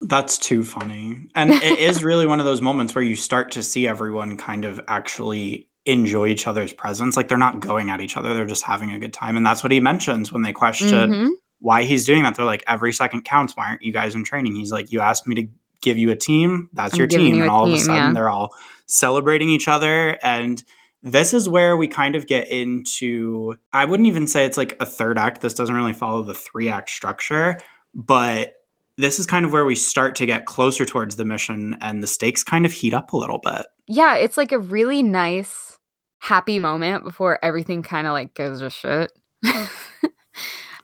That's too funny. And it is really one of those moments where you start to see everyone kind of actually enjoy each other's presence. Like they're not going at each other, they're just having a good time. And that's what he mentions when they question Mhm. why he's doing that. They're like, every second counts. Why aren't you guys in training? He's like, you asked me to give you a team. That's I'm your team. you And a all of a sudden yeah. they're all celebrating each other. And this is where we kind of get into I wouldn't even say it's like a third act. This doesn't really follow the three act structure, but this is kind of where we start to get closer towards the mission and the stakes kind of heat up a little bit. Yeah, it's like a really nice happy moment before everything kind of like goes to shit.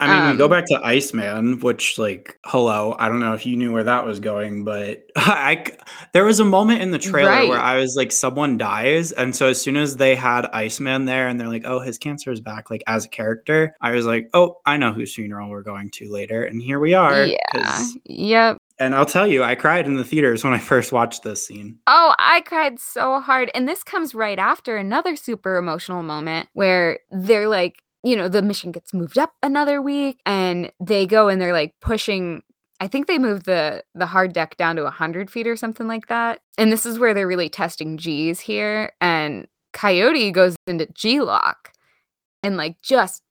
I mean, we go Um, back to Iceman, which, like, hello, I don't know if you knew where that was going, but I, there was a moment in the trailer where I was like, someone dies, and so as soon as they had Iceman there, and they're like, oh, his cancer is back, like as a character, I was like, oh, I know whose funeral we're going to later, and here we are. yeah. Yep. And I'll tell you, I cried in the theaters when I first watched this scene. Oh, I cried so hard. And this comes right after another super emotional moment where they're like, you know, the mission gets moved up another week and they go and they're like pushing I think they moved the the hard deck down to 100 feet or something like that. And this is where they're really testing G's here and Coyote goes into G-LOC and like just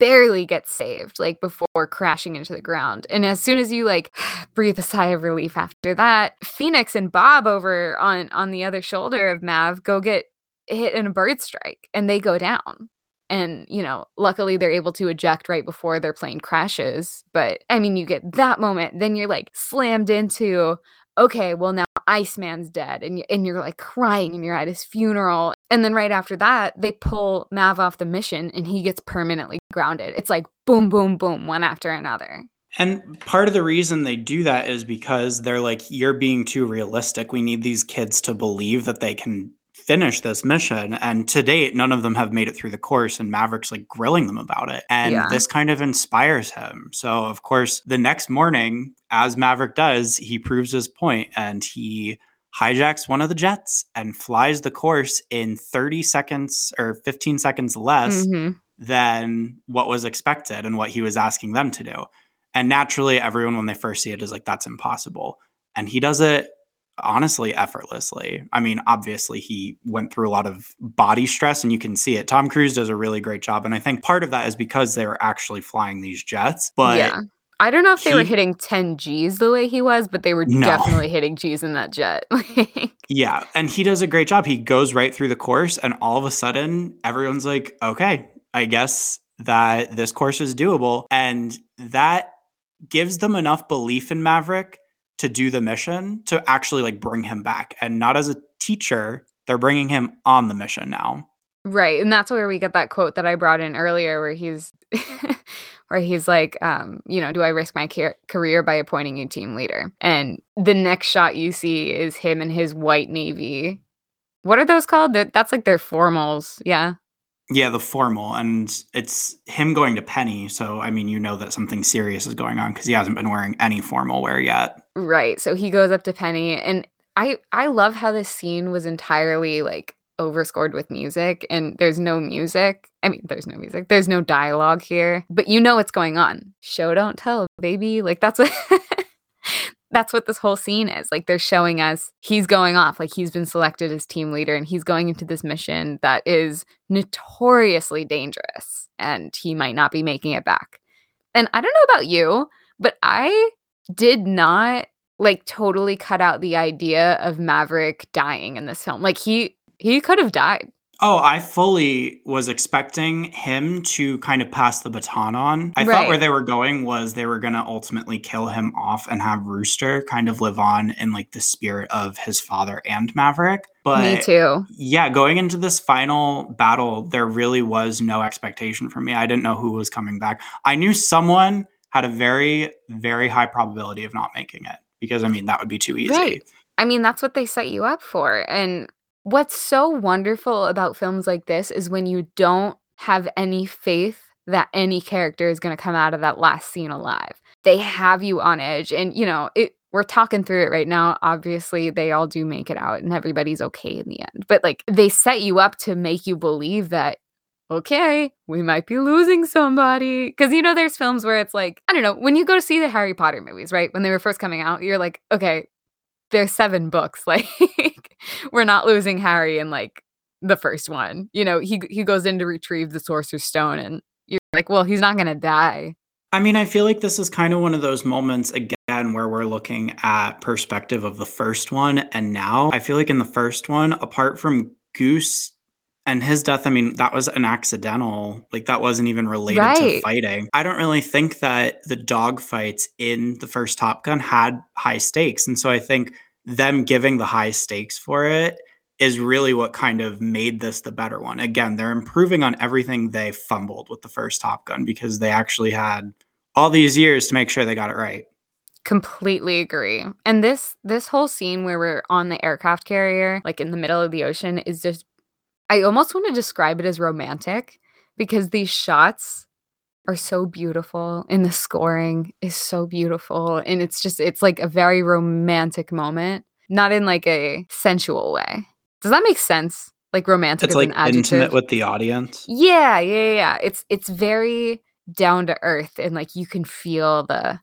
barely gets saved like before crashing into the ground. And as soon as you like breathe a sigh of relief after that, Phoenix and Bob over on on the other shoulder of Mav go get hit in a bird strike and they go down. And you know, luckily they're able to eject right before their plane crashes. But I mean, you get that moment, then you're like slammed into okay, well now Iceman's dead, and and you're like crying, and you're at his funeral, and then right after that, they pull Mav off the mission, and he gets permanently grounded. It's like boom, boom, boom, one after another. And part of the reason they do that is because they're like, you're being too realistic. We need these kids to believe that they can finish this mission. And to date, none of them have made it through the course, and Maverick's like grilling them about it. And Yeah. this kind of inspires him. So, of course, the next morning, as Maverick does, he proves his point and he hijacks one of the jets and flies the course in 30 seconds or 15 seconds less Mhm. than what was expected and what he was asking them to do. And naturally, everyone, when they first see it, is like, that's impossible. And he does it honestly effortlessly. I mean, obviously, he went through a lot of body stress and you can see it. Tom Cruise does a really great job. And I think part of that is because they were actually flying these jets. But yeah. I don't know if they were hitting 10 Gs the way he was, but they were No. definitely hitting Gs in that jet. Yeah, and he does a great job. He goes right through the course, and all of a sudden, everyone's like, okay, I guess that this course is doable. And that gives them enough belief in Maverick to do the mission to actually like bring him back. And not as a teacher, they're bringing him on the mission now. right. And that's where we get that quote that I brought in earlier where he's where he's like, um, you know, do I risk my car- career by appointing you team leader? And the next shot you see is him in his white navy. What are those called? They're- That's like their formals. Yeah. Yeah, the formal. And it's him going to Penny. So, I mean, you know that something serious is going on because he hasn't been wearing any formal wear yet. Right. So he goes up to Penny and I I love how this scene was entirely like overscored with music and there's no music. I mean, there's no music. There's no dialogue here, but you know what's going on. Show don't tell, baby. Like that's what that's what this whole scene is. Like they're showing us he's going off, like he's been selected as team leader and he's going into this mission that is notoriously dangerous and he might not be making it back. And I don't know about you, but I did not like totally cut out the idea of Maverick dying in this film. Like he he could have died. Oh, I fully was expecting him to kind of pass the baton on. I thought where they were going was they were going to ultimately kill him off and have Rooster kind of live on in like the spirit of his father and Maverick. But Me too. yeah, going into this final battle, there really was no expectation for me. I didn't know who was coming back. I knew someone had a very, very high probability of not making it because I mean, that would be too easy. Right. I mean, that's what they set you up for. And what's so wonderful about films like this is when you don't have any faith that any character is going to come out of that last scene alive. They have you on edge. And, you know, it, we're talking through it right now. Obviously, they all do make it out and everybody's okay in the end. But like they set you up to make you believe that, okay, we might be losing somebody. Cause you know, there's films where it's like, I don't know, when you go to see the Harry Potter movies, right? When they were first coming out, you're like, okay, there's seven books. Like, we're not losing Harry in like the first one. You know, he he goes in to retrieve the Sorcerer's Stone, and you're like, well, he's not gonna die. I mean, I feel like this is kind of one of those moments again where we're looking at perspective of the first one and now. I feel like in the first one, apart from Goose And his death, I mean, that was an accidental, like that wasn't even related to fighting. I don't really think that the dog fights in the first Top Gun had high stakes. And so I think them giving the high stakes for it is really what kind of made this the better one. Again, they're improving on everything they fumbled with the first Top Gun because they actually had all these years to make sure they got it right. Completely agree. And this this whole scene where we're on the aircraft carrier, like in the middle of the ocean, is just I almost want to describe it as romantic because these shots are so beautiful and the scoring is so beautiful and it's just it's like a very romantic moment, not in like a sensual way. Does that make sense? Like romantic It's like intimate with the audience. Yeah, yeah, yeah, yeah. It's it's very down to earth and like you can feel the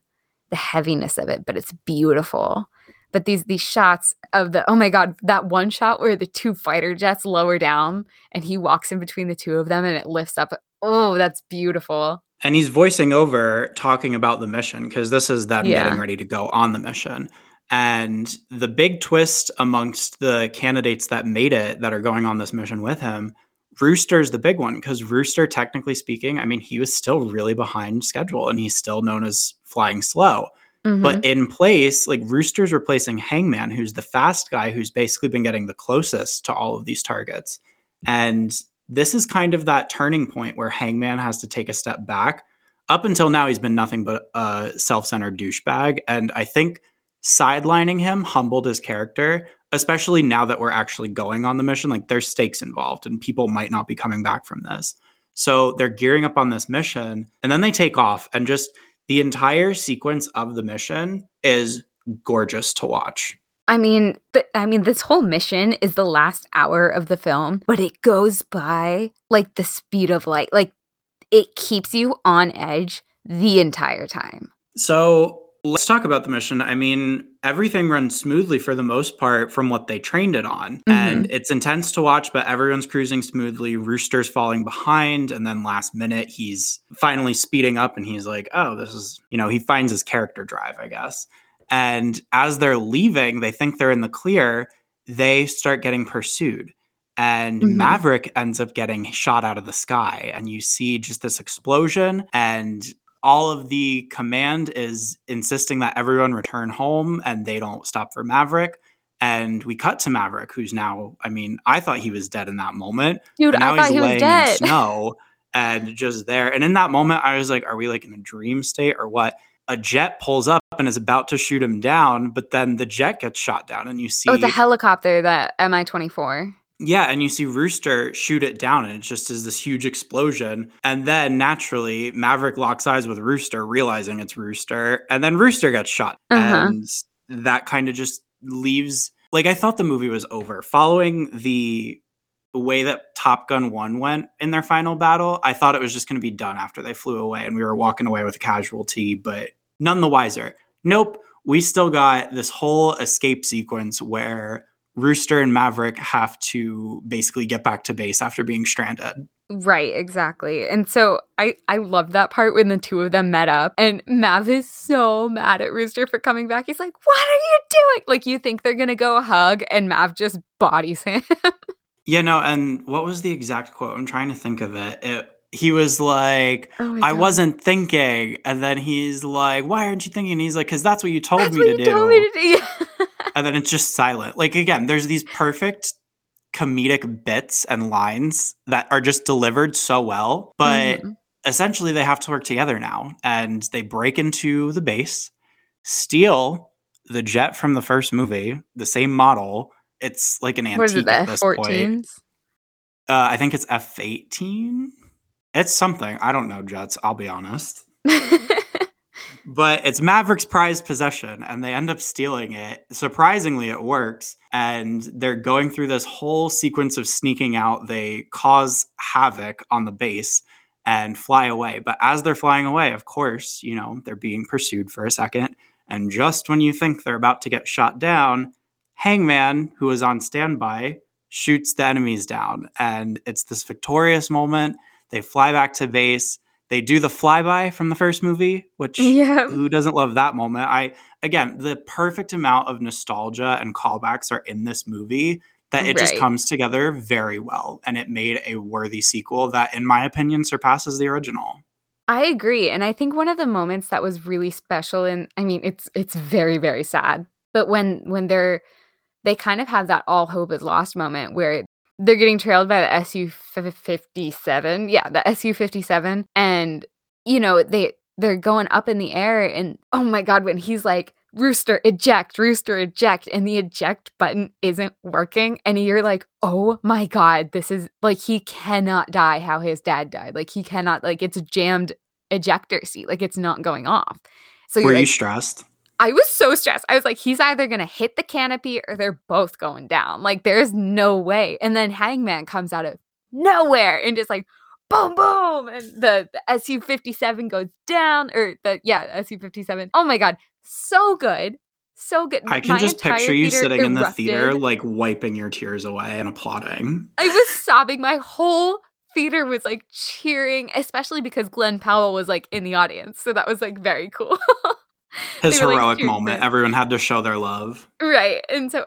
the heaviness of it, but it's beautiful. But these these shots of the oh my god, that one shot where the two fighter jets lower down and he walks in between the two of them and it lifts up. Oh, that's beautiful. And he's voicing over talking about the mission because this is them Yeah. getting ready to go on the mission. And the big twist amongst the candidates that made it that are going on this mission with him, Rooster's the big one because Rooster, technically speaking, I mean, he was still really behind schedule and he's still known as flying slow. Mhm. But in place, like Rooster's replacing Hangman, who's the fast guy who's basically been getting the closest to all of these targets. And this is kind of that turning point where Hangman has to take a step back. Up until now, he's been nothing but a self centered douchebag. And I think sidelining him humbled his character, especially now that we're actually going on the mission. Like there's stakes involved and people might not be coming back from this. So they're gearing up on this mission and then they take off and just the entire sequence of the mission is gorgeous to watch. I mean, th- I mean, this whole mission is the last hour of the film, but it goes by like the speed of light. Like it keeps you on edge the entire time. So let's talk about the mission. I mean, everything runs smoothly for the most part from what they trained it on. And it's intense to watch, but everyone's cruising smoothly. Rooster's falling behind. And then last minute, he's finally speeding up and he's like, oh, this is, you know, he finds his character drive, I guess. And as they're leaving, they think they're in the clear. They start getting pursued. And Mhm. Maverick ends up getting shot out of the sky. And you see just this explosion and all of the command is insisting that everyone return home and they don't stop for Maverick. And we cut to Maverick, who's now, I mean, I thought he was dead in that moment. Dude, now I thought he's he was laying in dead. snow and just there. And in that moment, I was like, are we like in a dream state or what? A jet pulls up and is about to shoot him down, but then the jet gets shot down, and you see Oh, the helicopter, that Mi 24. Yeah, and you see Rooster shoot it down, and it just is this huge explosion. And then naturally, Maverick locks eyes with Rooster, realizing it's Rooster, and then Rooster gets shot. Uh-huh. And that kind of just leaves like I thought the movie was over. Following the way that Top Gun 1 went in their final battle, I thought it was just going to be done after they flew away and we were walking away with a casualty, but none the wiser. Nope, we still got this whole escape sequence where Rooster and Maverick have to basically get back to base after being stranded. Right, exactly. And so I I love that part when the two of them met up and Mav is so mad at Rooster for coming back. He's like, "What are you doing?" Like you think they're going to go hug and Mav just bodies him. Yeah, no, and what was the exact quote? I'm trying to think of it. it he was like, Oh I God. wasn't thinking. And then he's like, Why aren't you thinking? And he's like, Because that's what you told That's me what to you do. told me to do. And then it's just silent. Like again, there's these perfect comedic bits and lines that are just delivered so well, but Mhm. essentially they have to work together now. And they break into the base, steal the jet from the first movie, the same model. It's like an antique What is it, at this point. Uh, I think it's F eighteen. It's something I don't know jets. I'll be honest, but it's Maverick's prized possession, and they end up stealing it. Surprisingly, it works, and they're going through this whole sequence of sneaking out. They cause havoc on the base and fly away. But as they're flying away, of course, you know they're being pursued for a second, and just when you think they're about to get shot down, Hangman, who is on standby, shoots the enemies down. And it's this victorious moment. They fly back to base. They do the flyby from the first movie, which yeah. who doesn't love that moment? I again, the perfect amount of nostalgia and callbacks are in this movie that it just comes together very well and it made a worthy sequel that in my opinion surpasses the original. I agree, and I think one of the moments that was really special and I mean, it's it's very, very sad, but when when they're they kind of have that all hope is lost moment where they're getting trailed by the SU-57 yeah, the SU-57, and, you know, they they're going up in the air and, oh my god, when he's like, "Rooster, eject, Rooster, eject," and the eject button isn't working, and you're like, "Oh my god, this is" like, he cannot die how his dad died, like, he cannot like, it's a jammed ejector seat, like, it's not going off. So Were you're you stressed? I was so stressed. I was like, "He's either gonna hit the canopy or they're both going down." Like, there's no way. And then Hangman comes out of nowhere and just like, boom, boom, and the, the SU-57 goes down, or the yeah, SU-57. Oh my god, so good, so good. I can My just picture you sitting in the theater like wiping your tears away and applauding. I was sobbing. My whole theater was like cheering, especially because Glen Powell was like in the audience. So that was like very cool. His were, like, heroic moment. Everyone had to show their love. Right. And so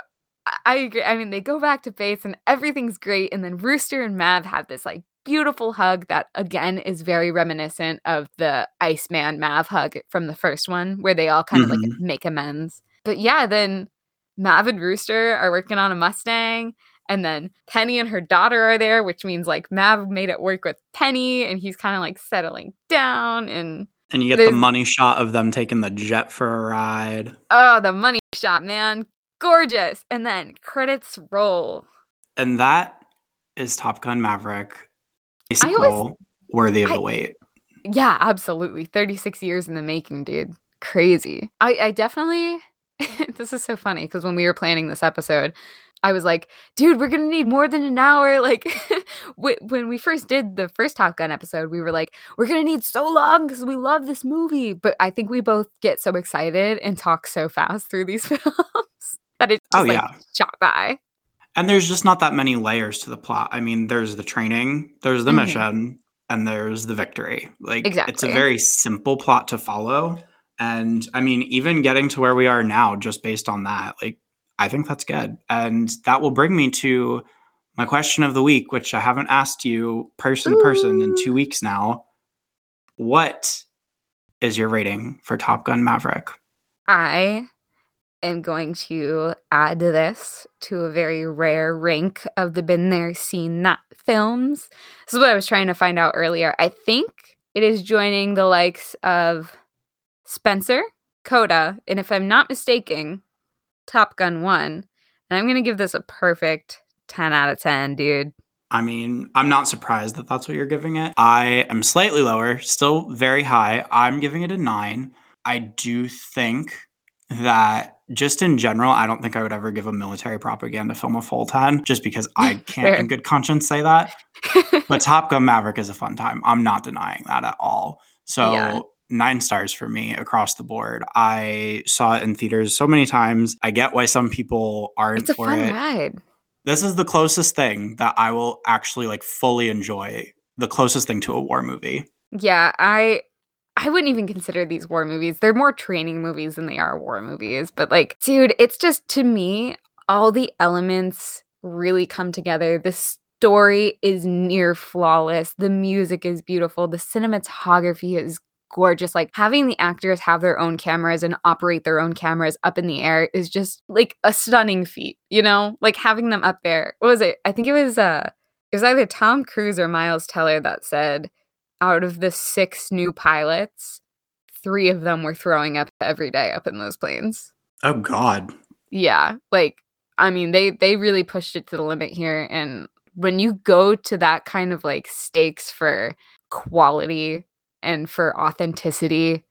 I- agree. I mean, they go back to base and everything's great. And then Rooster and Mav have this like beautiful hug that again is very reminiscent of the Iceman Mav hug from the first one, where they all kind of like mm-hmm. make amends. But yeah, then Mav and Rooster are working on a Mustang. And then Penny and her daughter are there, which means like Mav made it work with Penny and he's kind of like settling down. And And you get the money shot of them taking the jet for a ride. oh, the money shot, man. Gorgeous. And then credits roll. And that is Top Gun Maverick. I always- worthy of I- the wait. Yeah, absolutely. 36 years in the making, dude. Crazy. I, I definitely, this is so funny because when we were planning this episode, I was like, dude, we're going to need more than an hour. Like, when we first did the first Top Gun episode, we were like, we're going to need so long because we love this movie. But I think we both get so excited and talk so fast through these films that it just Oh, like yeah. shot by. And there's just not that many layers to the plot. I mean, there's the training, there's the Mhm. mission, and there's the victory. Like, exactly. it's a very simple plot to follow. And I mean, even getting to where we are now, just based on that, like, I think that's good. And that will bring me to my question of the week, which I haven't asked you person to person in two weeks now. What is your rating for Top Gun Maverick? I am going to add this to a very rare rank of the Been There, Scene That films. This is what I was trying to find out earlier. I think it is joining the likes of Spencer, CODA, and if I'm not mistaken, Top Gun 1. And I'm going to give this a perfect 10 out of 10, dude. I mean, I'm not surprised that that's what you're giving it. I am slightly lower, still very high. I'm giving it a nine. I do think that just in general, I don't think I would ever give a military propaganda film a full 10 just because I can't Fair. in good conscience say that. But Top Gun Maverick is a fun time. I'm not denying that at all. So Yeah. Nine stars for me across the board. I saw it in theaters so many times. I get why some people aren't it's a for fun it ride. this is the closest thing that I will actually like fully enjoy. The closest thing to a war movie. Yeah, I I wouldn't even consider these war movies. They're more training movies than they are war movies. But like, dude, it's just to me, all the elements really come together. The story is near flawless. The music is beautiful. The cinematography is gorgeous. Like having the actors have their own cameras and operate their own cameras up in the air is just like a stunning feat, you know? Like having them up there. What was it? I think it was uh it was either Tom Cruise or Miles Teller that said out of the six new pilots, three of them were throwing up every day up in those planes. Oh God. Yeah, like I mean, they they really pushed it to the limit here, and when you go to that kind of like stakes for quality and for authenticity,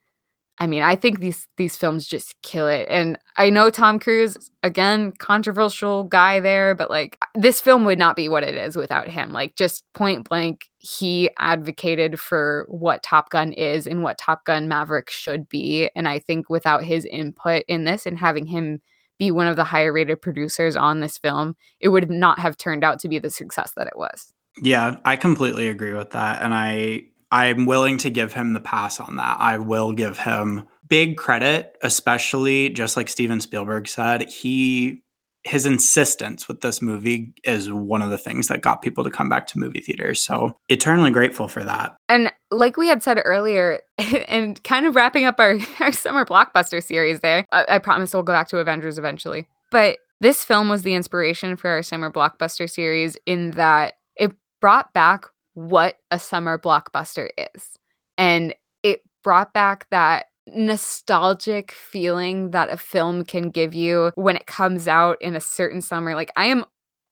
I mean, I think these these films just kill it. And I know Tom Cruise, again, controversial guy there, but like this film would not be what it is without him. Like just point blank, he advocated for what Top Gun is and what Top Gun Maverick should be. And I think without his input in this and having him be one of the higher rated producers on this film, it would not have turned out to be the success that it was. Yeah, I completely agree with that. And I I'm willing to give him the pass on that. I will give him big credit, especially just like Steven Spielberg said, he his insistence with this movie is one of the things that got people to come back to movie theaters. So eternally grateful for that. And like we had said earlier, and kind of wrapping up our, our summer blockbuster series there, I, I promise we'll go back to Avengers eventually. But this film was the inspiration for our summer blockbuster series in that it brought back what a summer blockbuster is. And it brought back that nostalgic feeling that a film can give you when it comes out in a certain summer. Like I am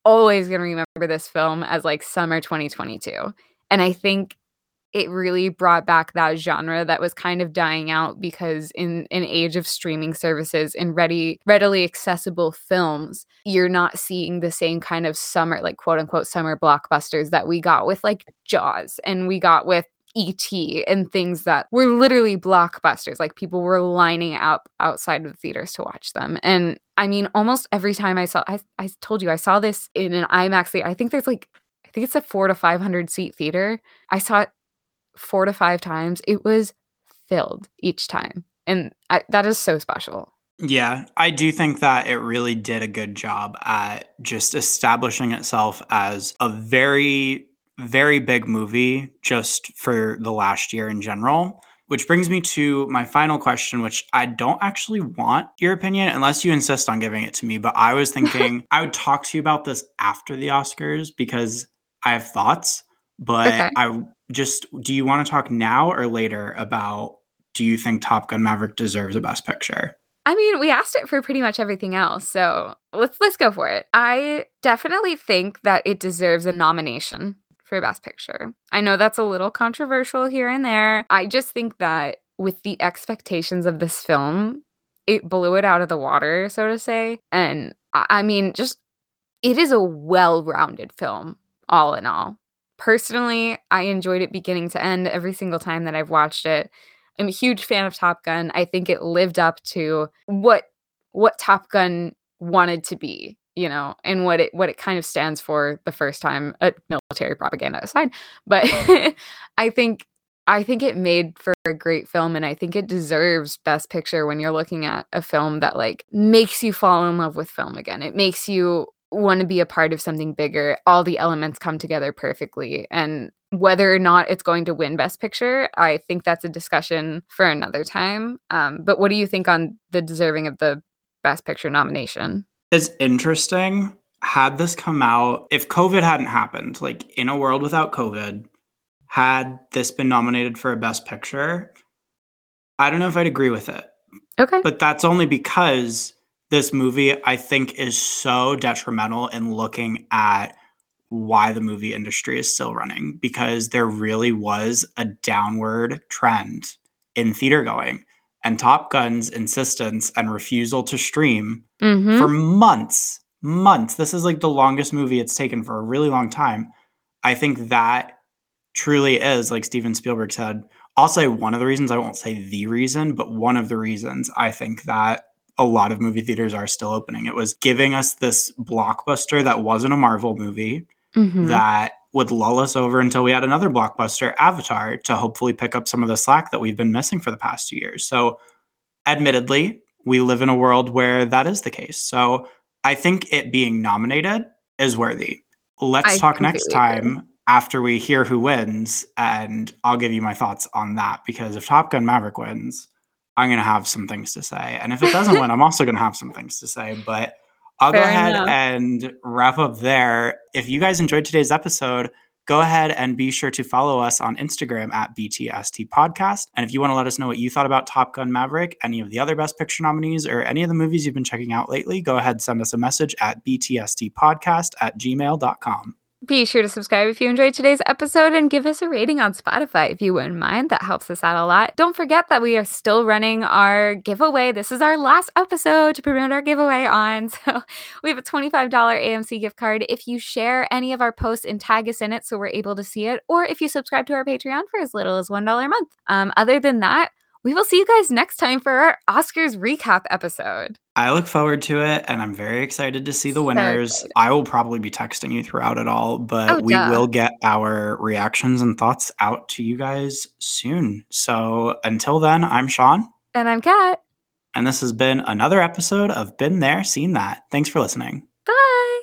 always going to remember this film as like summer 2022. And I think it really brought back that genre that was kind of dying out because in an age of streaming services and ready readily accessible films you're not seeing the same kind of summer like quote unquote summer blockbusters that we got with like jaws and we got with ET and things that were literally blockbusters. Like people were lining up outside of the theaters to watch them. And I mean, almost every time I saw, I, I told you, I saw this in an IMAX theater. I think there's like, I think it's a four to 500 seat theater. I saw it four to five times. It was filled each time. And I, that is so special. Yeah, I do think that it really did a good job at just establishing itself as a very very big movie just for the last year in general. Which brings me to my final question, which I don't actually want your opinion unless you insist on giving it to me. But I was thinking I would talk to you about this after the Oscars because I have thoughts. But okay. I just, do you want to talk now or later about do you think Top Gun Maverick deserves a Best Picture? I mean, we asked it for pretty much everything else, so let's let's go for it. I definitely think that it deserves a nomination for Best Picture. I know that's a little controversial here and there. I just think that with the expectations of this film, it blew it out of the water, so to say. And I mean, just it is a well rounded film, all in all. Personally, I enjoyed it beginning to end every single time that I've watched it. I'm a huge fan of Top Gun. I think it lived up to what what Top Gun wanted to be you know, and what it what it kind of stands for the first time, uh, military propaganda aside. But I think I think it made for a great film and I think it deserves best picture when you're looking at a film that like makes you fall in love with film again. It makes you want to be a part of something bigger. All the elements come together perfectly and whether or not it's going to win best picture, I think that's a discussion for another time. Um, but what do you think on the deserving of the best picture nomination? It's interesting. Had this come out, if COVID hadn't happened, like in a world without COVID, had this been nominated for a Best Picture, I don't know if I'd agree with it. Okay. But that's only because this movie, I think, is so detrimental in looking at why the movie industry is still running because there really was a downward trend in theater going and Top Gun's insistence and refusal to stream mm-hmm. for months, months. This is like the longest movie it's taken for a really long time. I think that truly is, like Steven Spielberg said, I'll say one of the reasons, I won't say the reason, but one of the reasons I think that a lot of movie theaters are still opening. It was giving us this blockbuster that wasn't a Marvel movie mm-hmm. that would lull us over until we had another blockbuster, Avatar, to hopefully pick up some of the slack that we've been missing for the past two years. So, admittedly, we live in a world where that is the case. So, I think it being nominated is worthy. Let's I talk next time agree. after we hear who wins, and I'll give you my thoughts on that. Because if Top Gun Maverick wins, I'm going to have some things to say. And if it doesn't win, I'm also going to have some things to say. But I'll Fair go ahead enough. and wrap up there. If you guys enjoyed today's episode, go ahead and be sure to follow us on Instagram at BTST Podcast. And if you want to let us know what you thought about Top Gun Maverick, any of the other Best Picture nominees, or any of the movies you've been checking out lately, go ahead and send us a message at btstpodcast at gmail.com. Be sure to subscribe if you enjoyed today's episode and give us a rating on Spotify if you wouldn't mind. That helps us out a lot. Don't forget that we are still running our giveaway. This is our last episode to promote our giveaway on. So we have a $25 AMC gift card if you share any of our posts and tag us in it so we're able to see it, or if you subscribe to our Patreon for as little as $1 a month. Um, other than that, we will see you guys next time for our Oscars recap episode. I look forward to it and I'm very excited to see the winners. So I will probably be texting you throughout it all, but oh, we duh. will get our reactions and thoughts out to you guys soon. So until then, I'm Sean. And I'm Kat. And this has been another episode of Been There, Scene That. Thanks for listening. Bye.